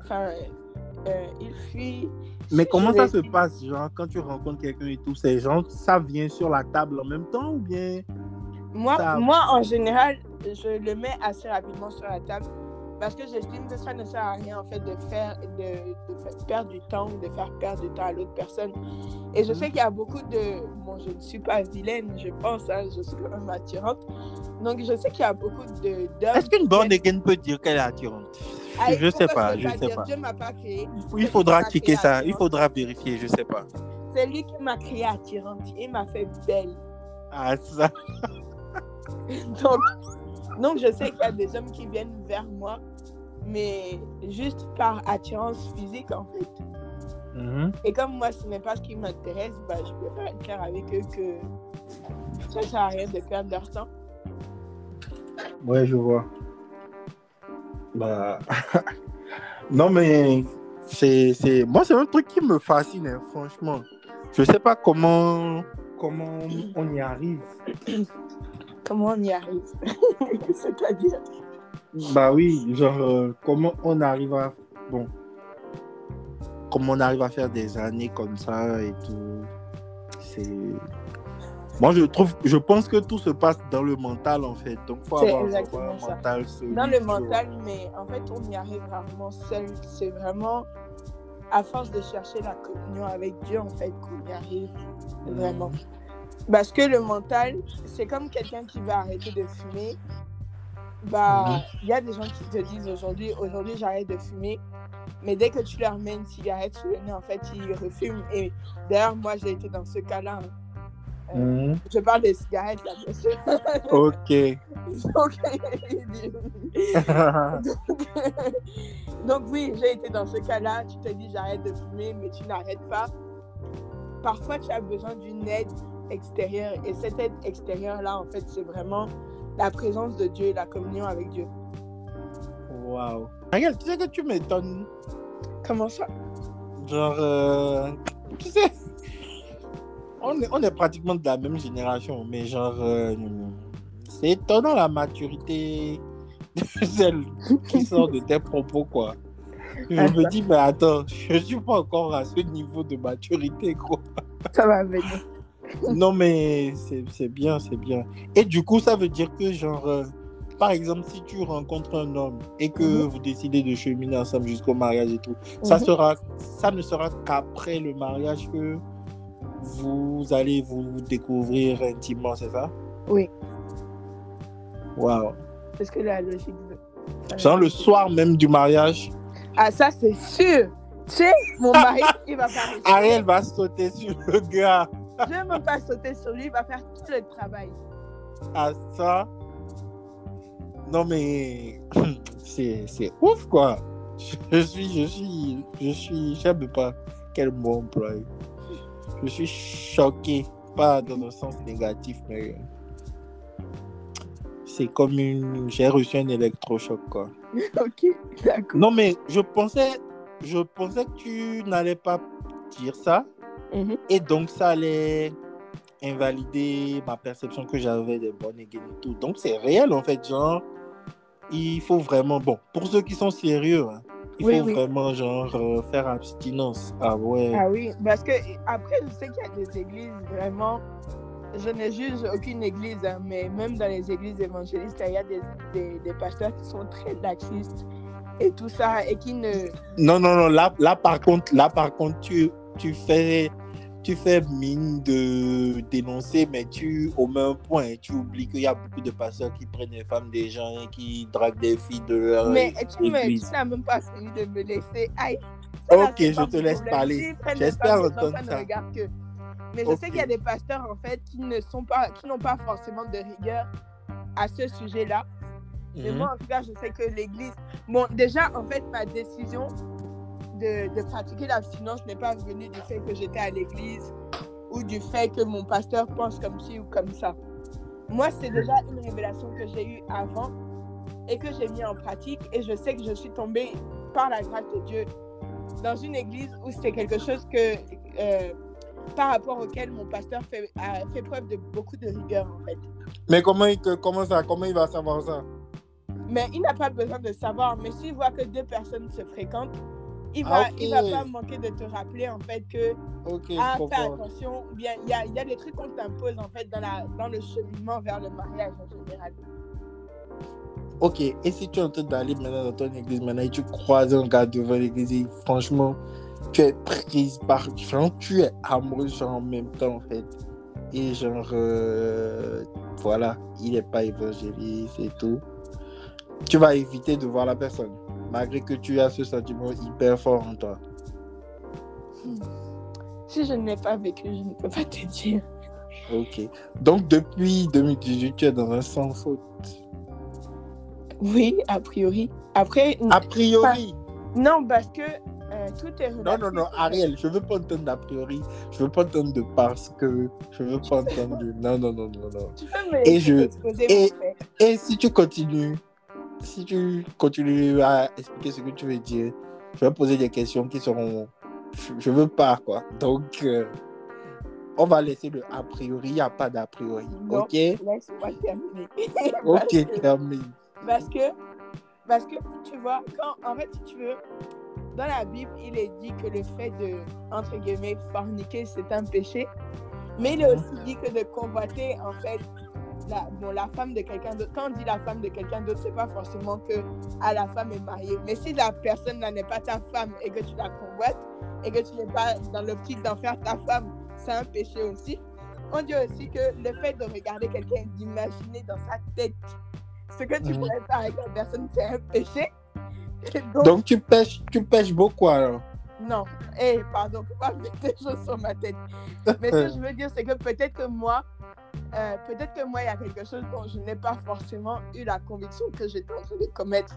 Enfin, euh, ils fuient. mais comment ça se passe, genre, quand tu rencontres quelqu'un et tout, ces gens, ça vient sur la table en même temps ou bien Moi, ça- moi, en général, je le mets assez rapidement sur la table parce que j'estime que ça ne sert à rien en fait de faire de, de faire perdre du temps ou de faire perdre du temps à l'autre personne. Et je sais qu'il y a beaucoup de bon, je ne suis pas vilaine, je pense, hein, je suis quand même attirante. Donc je sais qu'il y a beaucoup de d'hommes. Est-ce qu'une qui born viennent- again peut dire qu'elle est attirante? Ah, Je sais pas, je sais dire pas. Dieu m'a pas créé. Il faut- Il C'est faudra lui qui m'a checker créé ça, il attirante. faudra vérifier, je sais pas. C'est lui qui m'a créé attirante. Il m'a fait belle. Ah, ça. Donc, donc je sais qu'il y a des hommes qui viennent vers moi, mais juste par attirance physique en fait. Mhm. Et comme moi, ce n'est pas ce qui m'intéresse, bah, je préfère être clair avec eux que ça ne sert à rien de perdre leur temps. Ouais, je vois. Bah. non, mais c'est, c'est... moi, c'est un truc qui me fascine, hein, franchement. Je sais pas comment, comment on y arrive. Comment on y arrive? C'est-à-dire? Bah oui, genre, euh, comment on arrive à. Bon. Comment on arrive à faire des années comme ça et tout. C'est. Moi, je trouve, je pense que tout se passe dans le mental en fait. Donc, faut C'est avoir exactement vraiment un ça. mental solide, dans le mental, mais en fait, on y arrive rarement seul. C'est vraiment à force de chercher la communion avec Dieu, en fait, qu'on y arrive vraiment. Parce que le mental, c'est comme quelqu'un qui va arrêter de fumer. Bah, il y a des gens qui te disent aujourd'hui, aujourd'hui j'arrête de fumer. Mais dès que tu leur mets une cigarette sous le nez, en fait, ils refument. Et d'ailleurs, moi, j'ai été dans ce cas-là. hein. Euh, Mhm. Je parle des cigarettes, là, bien sûr. Ok. Donc, donc oui, j'ai été dans ce cas-là. Tu te dis j'arrête de fumer, mais tu n'arrêtes pas. Parfois, tu as besoin d'une aide extérieure. Et cette aide extérieure-là, en fait, c'est vraiment la présence de Dieu et la communion avec Dieu. Waouh. Regarde, tu sais que tu m'étonnes. Comment ça? Genre, euh, tu sais, on est, on est pratiquement de la même génération, mais genre, euh, c'est étonnant la maturité de celle qui sort de tes propos, quoi. Je me dis, mais attends, je suis pas encore à ce niveau de maturité, quoi. Ça va venir. Non, mais c'est bien, c'est bien. Et du coup, ça veut dire que, genre, euh, par exemple, si tu rencontres un homme et que Mhm. vous décidez de cheminer ensemble jusqu'au mariage et tout, ça, Mhm. sera, ça ne sera qu'après le mariage que vous allez vous découvrir intimement, c'est ça? Oui, Waouh. c'est ce que la logique veut. Genre le soir même du mariage, Ah, ça, c'est sûr. Tu sais, mon mari, il va les Ariel va sauter sur le gars. Je ne vais même pas sauter sur lui, il va faire tout le travail. À ça? Non, mais c'est c'est ouf, quoi. Je suis, je suis, je suis, j'aime pas quel mot employer. Je suis choqué, pas dans un sens négatif, mais c'est comme une. J'ai reçu un électrochoc, quoi. ok, d'accord. Non, mais je pensais, je pensais que tu n'allais pas dire ça. Mhm. Et donc, ça allait invalider ma perception que j'avais des bonnes et et tout. Donc, c'est réel, en fait. Genre, il faut vraiment. Bon, pour ceux qui sont sérieux, hein, il Oui, faut oui. vraiment, genre, euh, faire abstinence. Ah ouais. Ah oui, parce que après, je sais qu'il y a des églises vraiment. Je ne juge aucune église, hein, mais même dans les églises évangélistes, il y a des, des, des pasteurs qui sont très laxistes et tout ça, et qui ne. Non, non, non. Là, là par contre, là, par contre, tu, tu fais. Tu fais mine de dénoncer, mais tu omets un point. Tu oublies qu'il y a beaucoup de pasteurs qui prennent les femmes des gens et qui draguent des filles de leur Mais tu n'as même pas fini de me laisser. Aïe. Ok, je te laisse parler. J'espère entendre ça que. Mais je sais qu'il y a des pasteurs en fait qui ne sont pas, qui n'ont pas forcément de rigueur à ce sujet-là. Mais Mhm. moi, en tout cas, je sais que l'Église. Bon, déjà, en fait, ma décision de, de pratiquer l'abstinence n'est pas venue du fait que j'étais à l'Église ou du fait que mon pasteur pense comme ci ou comme ça. Moi, c'est déjà une révélation que j'ai eue avant et que j'ai mis en pratique. Et je sais que je suis tombée par la grâce de Dieu dans une église où c'est quelque chose que. euh, par rapport auquel mon pasteur fait, a fait preuve de beaucoup de rigueur, en fait. Mais comment il, te- comment ça, comment il va savoir ça? Mais il n'a pas besoin de savoir. Mais s'il voit que deux personnes se fréquentent, il Ah, va, il va pas manquer de te rappeler, en fait, que Ok, je Ah, fais attention. Bien, il y a, y a des trucs qu'on t'impose en fait dans, la, dans le cheminement vers le mariage en général. Ok, et si tu es en train d'aller maintenant dans ton église, maintenant, et tu croises un gars devant l'église, et franchement, tu es prise par. Genre, tu es amoureuse genre, en même temps, en fait. Et genre, euh, voilà, il n'est pas évangéliste et tout. Tu vas éviter de voir la personne, malgré que tu as ce sentiment hyper fort en toi. Si je ne l'ai pas vécu, je ne peux pas te dire. Ok. Donc, depuis 2018, tu es dans un sans faute. Oui, a priori. Après, A priori. non, parce que euh, tout est relatif. Non, non, non, Ariel, je veux pas entendre d'a priori. Je veux pas entendre de parce que. Je veux pas entendre de. Non, non, non, non, non. Tu peux me Et je- et-. Et si tu continues, si tu continues à expliquer ce que tu veux dire, je vais poser des questions qui seront. Je, veux pas, quoi. Donc, euh, on va laisser le a priori. Il n'y a pas d'a priori. Non. Ok? Laisse-moi terminer. Ok, termine. Parce que, parce que, tu vois, quand, en fait, si tu veux, dans la Bible, il est dit que le fait de, entre guillemets, forniquer, c'est un péché. Mais il est aussi dit que de convoiter, en fait, la, bon, la femme de quelqu'un d'autre. Quand on dit la femme de quelqu'un d'autre, c'est pas forcément que ah, la femme est mariée. Mais si la personne n'est pas ta femme et que tu la convoites et que tu n'es pas dans l'optique d'en faire ta femme, c'est un péché aussi. On dit aussi que le fait de regarder quelqu'un, d'imaginer dans sa tête ce que tu Mhm. pourrais faire avec la personne, c'est un péché. Donc, Donc, tu pêches, tu pêches beaucoup alors. Non, eh, pardon, faut pas mettre des choses sur ma tête. Mais ce que je veux dire, c'est que peut-être que moi, euh, peut-être que moi, il y a quelque chose dont je n'ai pas forcément eu la conviction que j'étais en train de commettre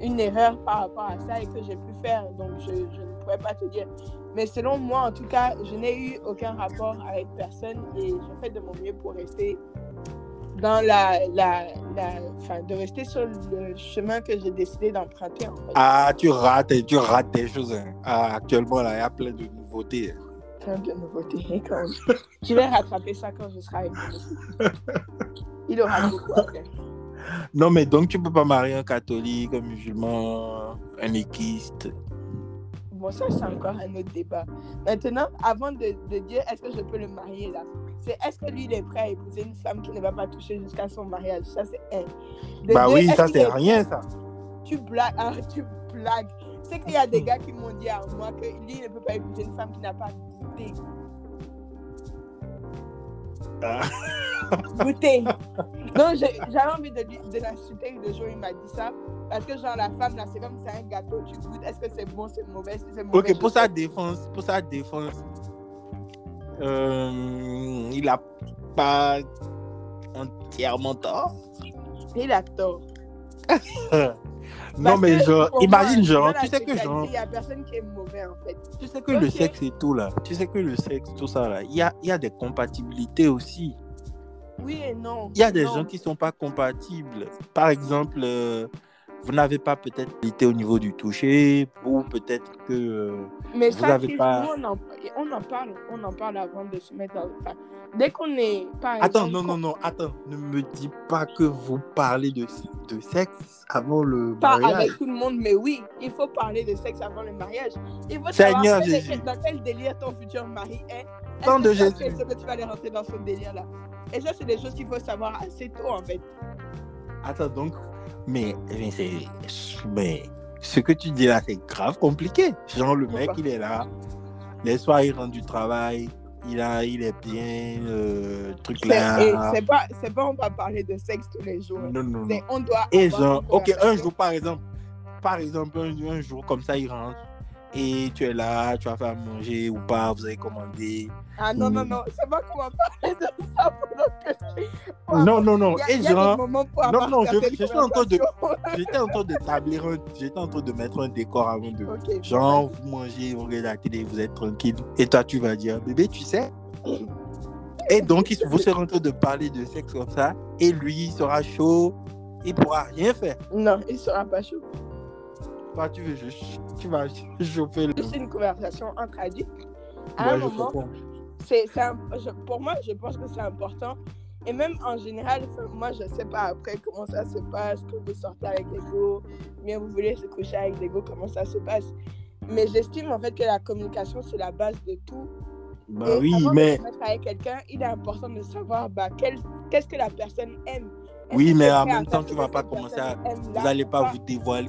une erreur par rapport à ça et que j'ai pu faire. Donc, je, je ne pourrais pas te dire. Mais selon moi, en tout cas, je n'ai eu aucun rapport avec personne et je fais de mon mieux pour rester dans la, la, la, enfin, de rester sur le chemin que j'ai décidé d'emprunter. En fait. Ah, tu rates, tu rates des choses. hein. Ah, actuellement, là, il y a plein de nouveautés. plein de nouveautés. Quand je vais rattraper ça quand je serai. Il aura beaucoup à faire. Non, mais donc, tu peux pas marier un catholique, un musulman, un équiste? Bon, ça, c'est encore un autre débat. Maintenant, avant de, de dire est-ce que je peux le marier là, c'est est-ce que lui, il est prêt à épouser une femme qui ne va pas toucher jusqu'à son mariage? Ça, c'est un. De Bah oui, ça, c'est est- rien, ça. Tu blagues. Ah, tu blagues. C'est qu'il y a des gars qui m'ont dit à moi que lui, il ne peut pas épouser une femme qui n'a pas goûté. Ah. Donc, j'ai- j'avais envie de, de l'insulter le jour où il m'a dit ça. Parce que, genre, la femme, là, c'est comme c'est un gâteau, tu goûtes. Est-ce que c'est bon, c'est mauvais c'est mauvais. Ok, pour sa défense, pour sa défense, euh, il a pas entièrement tort. Il a tort. non, mais genre, imagine, genre, tu sais que genre, Il n'y a personne qui est mauvais, en fait. tu sais que le sexe et tout là, tu sais que le sexe, tout ça là, il y a, y a des compatibilités aussi. Oui et non. Il y a des Non. gens qui sont pas compatibles. Par exemple, euh, vous n'avez pas peut-être été au niveau du toucher, ou peut-être que euh, Mais vous ça, avez pas- nous, on, en, on en parle. On en parle avant de se mettre dans. Dès qu'on est. Par Attends, exemple, non, non, non, attends. Ne me dis pas que vous parlez de, de sexe avant le Pas mariage. avec tout le monde, mais oui, il faut parler de sexe avant le mariage. Il faut Seigneur savoir quel- Jésus. dans quel délire ton futur mari est. Est-ce que de Jésus. fait ce que tu vas aller rentrer dans son délire-là? Et ça, c'est des choses qu'il faut savoir assez tôt, en fait. Attends, donc. Mais, mais c'est. Mais ce que tu dis là, c'est grave compliqué. Genre, le mec, il est là. Les soirs, il rentre du travail. Il, a, il est bien. Euh, truc là. c'est pas, pas on va parler de sexe tous les jours. Non, non, on doit. Et genre, ok, un jour par exemple, par exemple, un, un jour comme ça, il rentre et tu es là, tu vas faire manger ou pas, vous avez commandé. Ah non, non, Mm. non, c'est pas qu'on va parler de ça pendant que. Non, non, non. Et genre, non, non, suis en train de- j'étais en train d'établir un, j'étais en train de mettre un décor avant de. Ok. Genre, vous mangez, vous regardez la télé, vous êtes tranquille. Et toi, tu vas dire, bébé, tu sais? Et donc, vous serez en train de parler de sexe comme ça. Et lui, il sera chaud. Il pourra rien faire. Non, il sera pas chaud. Toi, tu veux juste, tu vas chauffer le. C'est une conversation entre adultes. À Ouais, un moment, c'est, pour moi, je pense que c'est important. Et même en général, moi, je sais pas après comment ça se passe, quand vous sortez avec les go, bien vous voulez se coucher avec les go, comment ça se passe. Mais j'estime en fait que la communication, c'est la base de tout. Bah Et oui, avant mais de se mettre avec quelqu'un, il est important de savoir bah, quel- qu'est-ce que la personne aime. Oui, que mais en même temps, tu ce vas que pas commencer à- vous n'allez pas? vous dévoiler.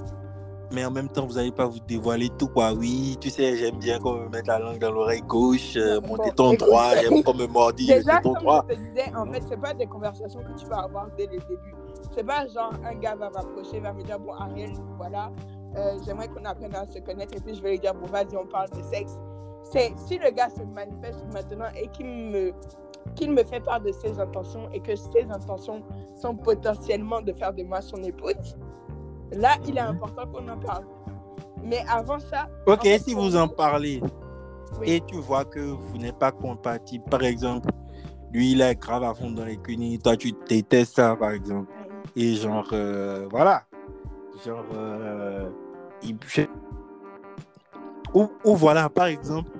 Mais en même temps, vous n'allez pas vous dévoiler tout, quoi. Oui, tu sais, j'aime bien qu'on me mette la langue dans l'oreille gauche, euh, bon, écoute. droit, j'aime qu'on me mordille Déjà, sur ton comme droit. je te disais, en fait, c'est pas des conversations que tu vas avoir dès le début. C'est pas genre un gars va m'approcher, va me dire bon Ariel, voilà, euh, j'aimerais qu'on apprenne à se connaître et puis je vais lui dire bon vas-y on parle de sexe. C'est si le gars se manifeste maintenant et qu'il me qu'il me fait part de ses intentions et que ses intentions sont potentiellement de faire de moi son épouse, là il est important qu'on en parle. Mais avant ça, Ok, En fait, si vous en parlez Oui. et tu vois que vous n'êtes pas compatible, par exemple, lui il est grave à fond dans les cunis, toi tu détestes ça, par exemple. Et genre, euh, voilà. Genre, euh, il- ou, ou voilà, par exemple,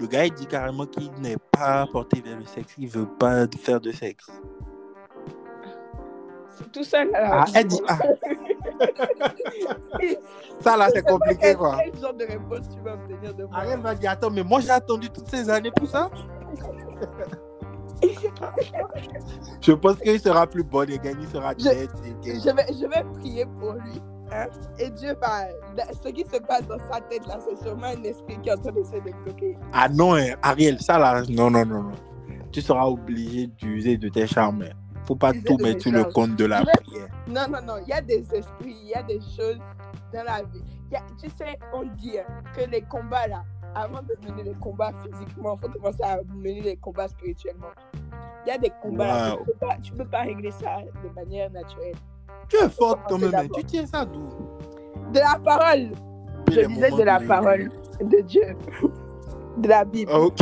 le gars il dit carrément qu'il n'est pas porté vers le sexe, il veut pas faire de sexe. c'est tout ça là. Ah, elle dit, ah, ça là c'est compliqué quoi. quel genre de réponse tu vas obtenir de moi Ariel va dire, attends, mais moi j'ai attendu toutes ces années pour ça. Je pense qu'il sera plus bon et gagner sera Je- je vais, je vais prier pour lui. hein. Et Dieu va. Ce qui se passe dans sa tête là, c'est sûrement un esprit qui est en train d'essayer de bloquer. Ah non, hein, Ariel, ça là, non, non, non, non. Tu seras obligé d'user de tes charmes. Faut pas tout mettre sur le compte de la prière. Non, non, non. Il y a des esprits, il y a des choses dans la vie. Il y a- tu sais, on dit que les combats là, avant de mener les combats physiquement, il faut commencer à mener les combats spirituellement. Il y a des combats là, tu peux pas, tu peux pas régler ça de manière naturelle. Tu es forte quand même. hein. Tu tiens ça d'où? De la parole, je disais de la parole de Dieu, de la Bible. Ok.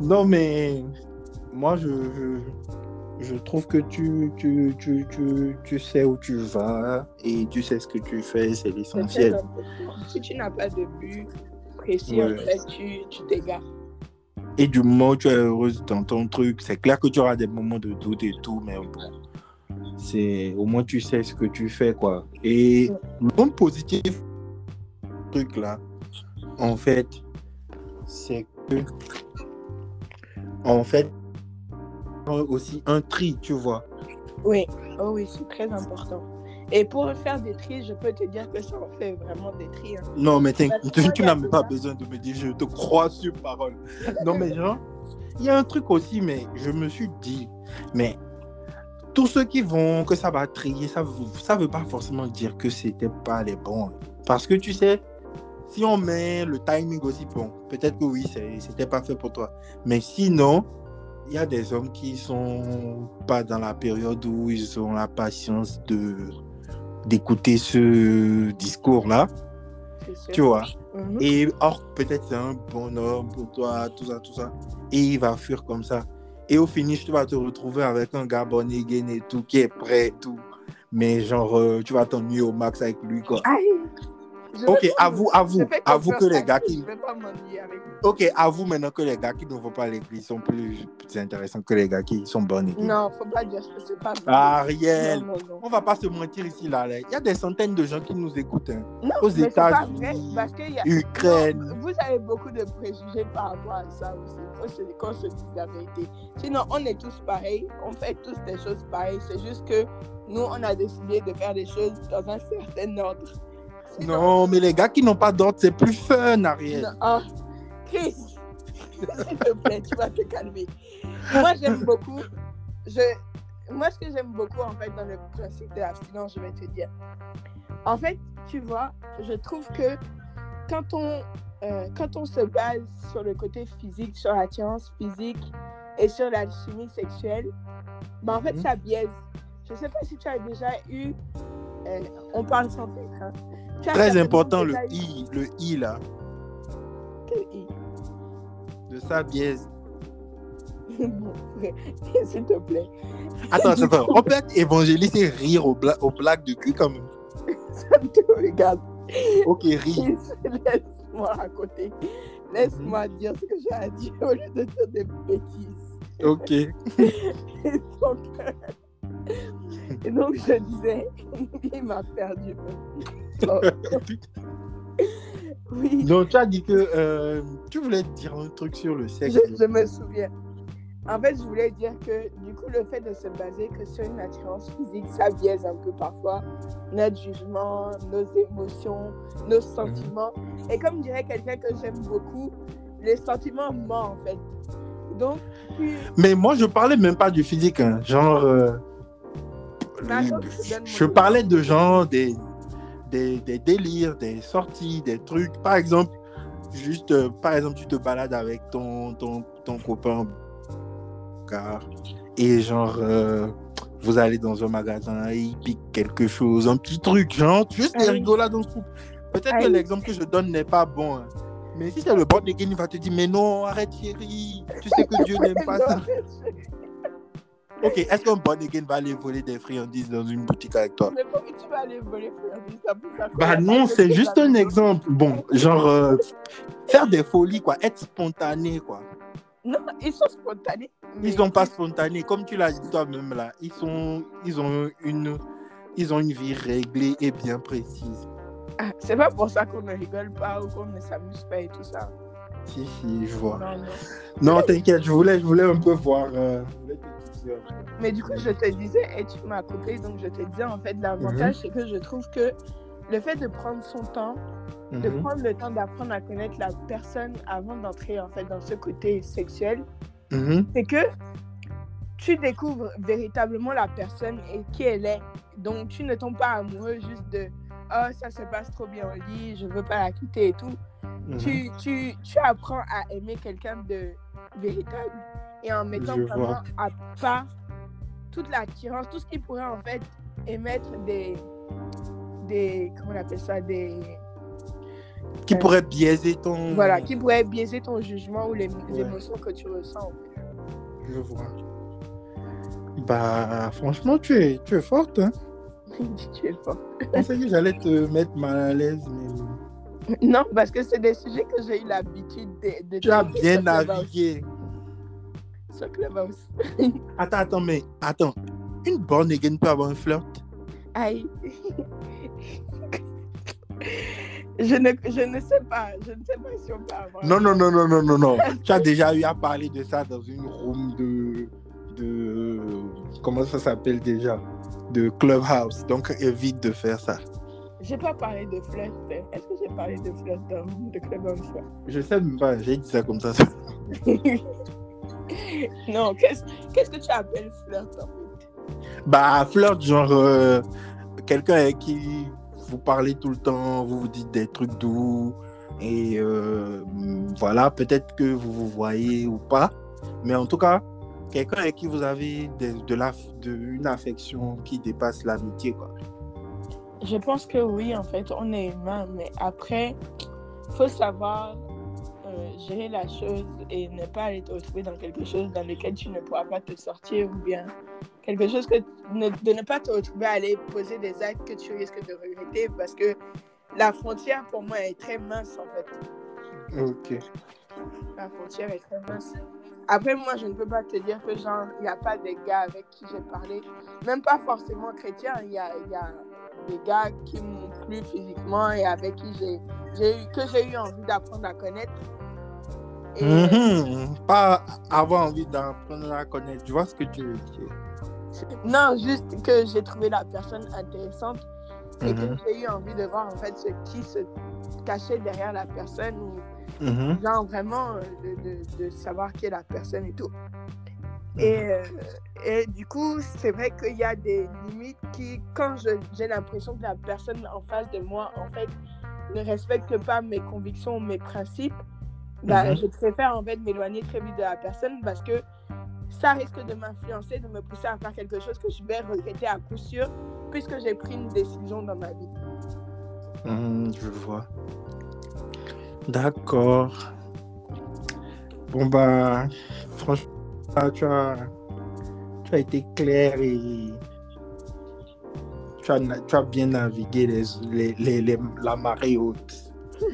Non, mais moi, je, je, je trouve que tu, tu, tu, tu, tu sais où tu vas et tu sais ce que tu fais, c'est l'essentiel. Si tu n'as pas de but précis, Ouais. en fait, tu tu t'égares. Et du moment où tu es heureuse dans ton truc, c'est clair que tu auras des moments de doute et tout, mais bon, c'est au moins tu sais ce que tu fais, quoi. Et le point positif, truc là, en fait, c'est que, en fait, aussi un tri, tu vois. Oui, oh oui, c'est très important. Et pour faire des tris, je peux te dire que ça en fait vraiment des tris. hein. Non, mais tu, tu n'as même pas besoin de me dire, je te crois sur parole. Non, mais genre, il y a un truc aussi, mais je me suis dit, mais tous ceux qui vont, que ça va trier, ça ne veut pas forcément dire que c'était pas les bons. Parce que tu sais, si on met le timing aussi, bon, peut-être que oui, c'était pas fait pour toi. Mais sinon, il y a des hommes qui sont pas dans la période où ils ont la patience de d'écouter ce discours-là, tu vois. Mhm. Et or, peut-être c'est un bon homme pour toi, tout ça, tout ça. Et il va fuir comme ça. Et au finish, tu vas te retrouver avec un gars bon et tout, qui est prêt et tout. Mais genre, euh, tu vas t'ennuyer au max avec lui, quoi. Aïe. Je Ok, me- avoue, je fais avoue confiance que les à gars qui... Je vais pas m'ennuyer avec. Ok, avoue maintenant que les gars qui ne vont pas à l'église sont plus, plus intéressants que les gars qui sont again. Non, faut pas dire que c'est pas vrai. Ariel, Non, non, non. on va pas se mentir ici, là. Il y a des centaines de gens qui nous écoutent. hein. Non, Aux États-Unis, parce qu'il y a... Ukraine. Vous avez beaucoup de préjugés par rapport à ça aussi. Faut se- qu'on se dise la vérité. Sinon, on est tous pareils. On fait tous des choses pareilles. C'est juste que nous, on a décidé de faire des choses dans un certain ordre. Non, mais les gars qui n'ont pas d'ordre, c'est plus fun, Ariel. Ah, Chris, s'il te plaît, tu vas te calmer. Moi, j'aime beaucoup. Je, moi, ce que j'aime beaucoup, en fait, dans le principe de l'abstinence, je vais te dire. En fait, tu vois, je trouve que quand on, euh, quand on se base sur le côté physique, sur l'attirance physique et sur la chimie sexuelle, ben, en fait, Mhm. ça biaise. Je ne sais pas si tu as déjà eu. euh, on parle sans filtre. hein. Très important, le I, le I là, Quel I? De sa biaise. S'il te plaît. Attends, attends, attends. On peut être évangéliste et rire aux, bla- aux blagues de cul quand même. Ça me te regarde. Ok, ris. Laisse-moi raconter. Laisse-moi dire ce que j'ai à dire au lieu de dire des bêtises. Ok. Et donc, et donc, je disais, il m'a perdu. Oh, oui, Donc, tu as dit que euh, tu voulais dire un truc sur le sexe. je, je me souviens. En fait, je voulais dire que du coup, le fait de se baser que sur une attirance physique, ça biaise un peu parfois notre jugement, nos émotions, nos sentiments. Et comme dirait quelqu'un que j'aime beaucoup, les sentiments mentent en fait. Donc. Mais moi, je parlais même pas du physique. hein. Genre. euh, je mon je parlais de genre des, des, des délires, des sorties, des trucs. Par exemple, juste, euh, par exemple, tu te balades avec ton, ton, ton copain car et genre, euh, vous allez dans un magasin et il pique quelque chose, un petit truc, genre, juste des Ah oui. rigolades dans ce couple. Peut-être Ah que l'exemple que je donne n'est pas bon. hein. Mais si c'est le bon il va te dire, mais non, arrête chérie, tu sais que Dieu n'aime pas ça. Ok, est-ce qu'un bon again va aller voler des friandises dans une boutique avec toi? Mais pourquoi tu vas aller voler friandises? Ça peut faire quoi? Bah non, c'est juste un exemple. Bon, genre euh, faire des folies, quoi, être spontané, quoi. Non, ils sont spontanés. mais- Ils sont pas spontanés, comme tu l'as dit toi-même là. Ils sont, ils ont une, ils ont une vie réglée et bien précise. Ah, c'est pas pour ça qu'on ne rigole pas ou qu'on ne s'amuse pas et tout ça. Si si, je vois. Non, non. Non, t'inquiète, je voulais, je voulais un peu voir. euh. Mais du coup, je te disais, et tu m'as coupé, donc je te disais, en fait, l'avantage, Mhm. c'est que je trouve que le fait de prendre son temps, de Mhm, prendre le temps d'apprendre à connaître la personne avant d'entrer, en fait, dans ce côté sexuel, mhm, c'est que tu découvres véritablement la personne et qui elle est. Donc, tu ne tombes pas amoureux juste de « Oh, ça se passe trop bien au lit, je veux pas la quitter et tout ». mhm. tu, tu, tu apprends à aimer quelqu'un de véritable et en mettant Je vraiment vois. à part toute l'attirance, tout ce qui pourrait en fait émettre des, des comment on appelle ça, des, Qui pourrait biaiser ton. voilà, qui pourrait biaiser ton jugement ou les, Ouais. émotions que tu ressens. Je vois. Bah, franchement, tu es, tu es forte. Hein. Tu es fort. Je pensais que j'allais te mettre mal à l'aise, mais Non, parce que c'est des sujets que j'ai eu l'habitude de, de tu as bien navigué. Sur Clubhouse. Attends, attends, mais attends. Une born again peut avoir un flirt? Aïe. je, ne, je ne sais pas. Je ne sais pas si on peut avoir. Non, non, non, non, non, non, non. tu as déjà eu à parler de ça dans une room de. de comment ça s'appelle déjà? De Clubhouse. Donc évite de faire ça. J'ai pas parlé de flirt. Est-ce que j'ai parlé de flirt de Clubhouse Je sais même pas, j'ai dit ça comme ça. Non, qu'est-ce qu'est-ce que tu appelles flirt en fait? Bah, flirt, genre euh, quelqu'un avec qui vous parlez tout le temps, vous vous dites des trucs doux, et euh, voilà, peut-être que vous vous voyez ou pas, mais en tout cas, quelqu'un avec qui vous avez de, de la, de, une affection qui dépasse l'amitié, quoi. Je pense que oui, en fait, on est humain, mais après, faut savoir euh, gérer la chose et ne pas aller te retrouver dans quelque chose dans lequel tu ne pourras pas te sortir ou bien quelque chose que ne- de ne pas te retrouver à aller poser des actes que tu risques de regretter parce que la frontière pour moi est très mince en fait. Ok. La frontière est très mince. Après, moi, je ne peux pas te dire que, genre, il n'y a pas des gars avec qui j'ai parlé, même pas forcément chrétiens, il y a, il y a des gars qui m'ont plu physiquement et avec qui j'ai, j'ai eu, que j'ai eu envie d'apprendre à connaître. Et, Mhm. Pas avoir envie d'apprendre à connaître, tu vois ce que tu veux dire? Non, juste que j'ai trouvé la personne intéressante et que Mhm. j'ai eu envie de voir, en fait, ce qui se cachait derrière la personne ou Mhm. genre vraiment euh, de, de- de savoir qui est la personne et tout. Et, euh, et du coup, c'est vrai qu'il y a des limites qui, quand j'ai l'impression que la personne en face de moi, en fait, ne respecte pas mes convictions, mes principes, bah, je préfère en fait m'éloigner très vite de la personne parce que ça risque de m'influencer, de me pousser à faire quelque chose que je vais regretter à coup sûr, puisque j'ai pris une décision dans ma vie. Mhm, je vois. D'accord. Bon, bah, franchement, tu as, tu as été clair et tu as, na- tu as bien navigué les, les, les- les- la marée haute.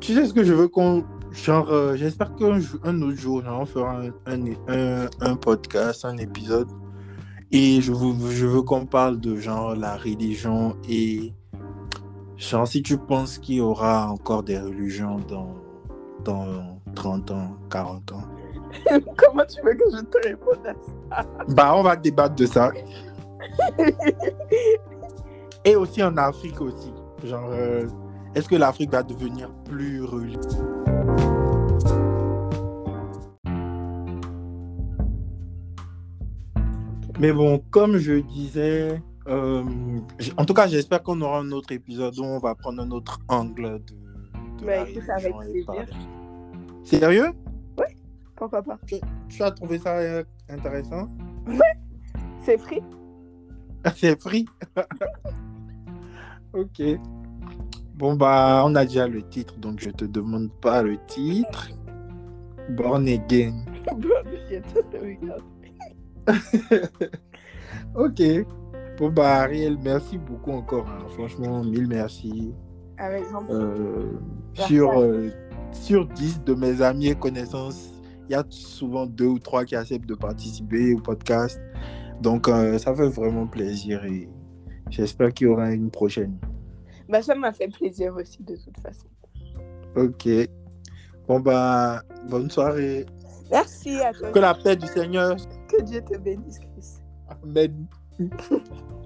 Tu sais ce que je veux qu'on. Genre, euh, j'espère qu'un un autre jour, genre, on fera un, un, un- un podcast, un épisode. Et je, vous, je veux qu'on parle de genre la religion et. Genre, si tu penses qu'il y aura encore des religions dans, dans 30 ans, 40 ans. Comment tu veux que je te réponde à ça? Bah, on va débattre de ça. Et aussi en Afrique aussi. Genre, euh, est-ce que l'Afrique va devenir plus religieuse? Mais bon, comme je disais, euh, en tout cas, j'espère qu'on aura un autre épisode où on va prendre un autre angle de, de Bah, la écoute, avec et parler. Sérieux? Pourquoi pas Tu as trouvé ça euh, intéressant? C'est free C'est free? ok. Bon, bah, on a déjà le titre, donc je te demande pas le titre. Born Again. Te regarde. ok. Bon, bah, Ariel, merci beaucoup encore. hein. Franchement, mille merci. Avec. Euh, Merci. sur, euh, sur 10 de mes amis et connaissances, il y a souvent deux ou trois qui acceptent de participer au podcast. Donc, euh, ça fait vraiment plaisir et j'espère qu'il y aura une prochaine. Bah, ça m'a fait plaisir aussi, de toute façon. Ok. Bon, bah, bonne soirée. Merci à toi. Que la paix du Seigneur. Que Dieu te bénisse, Chris. Amen.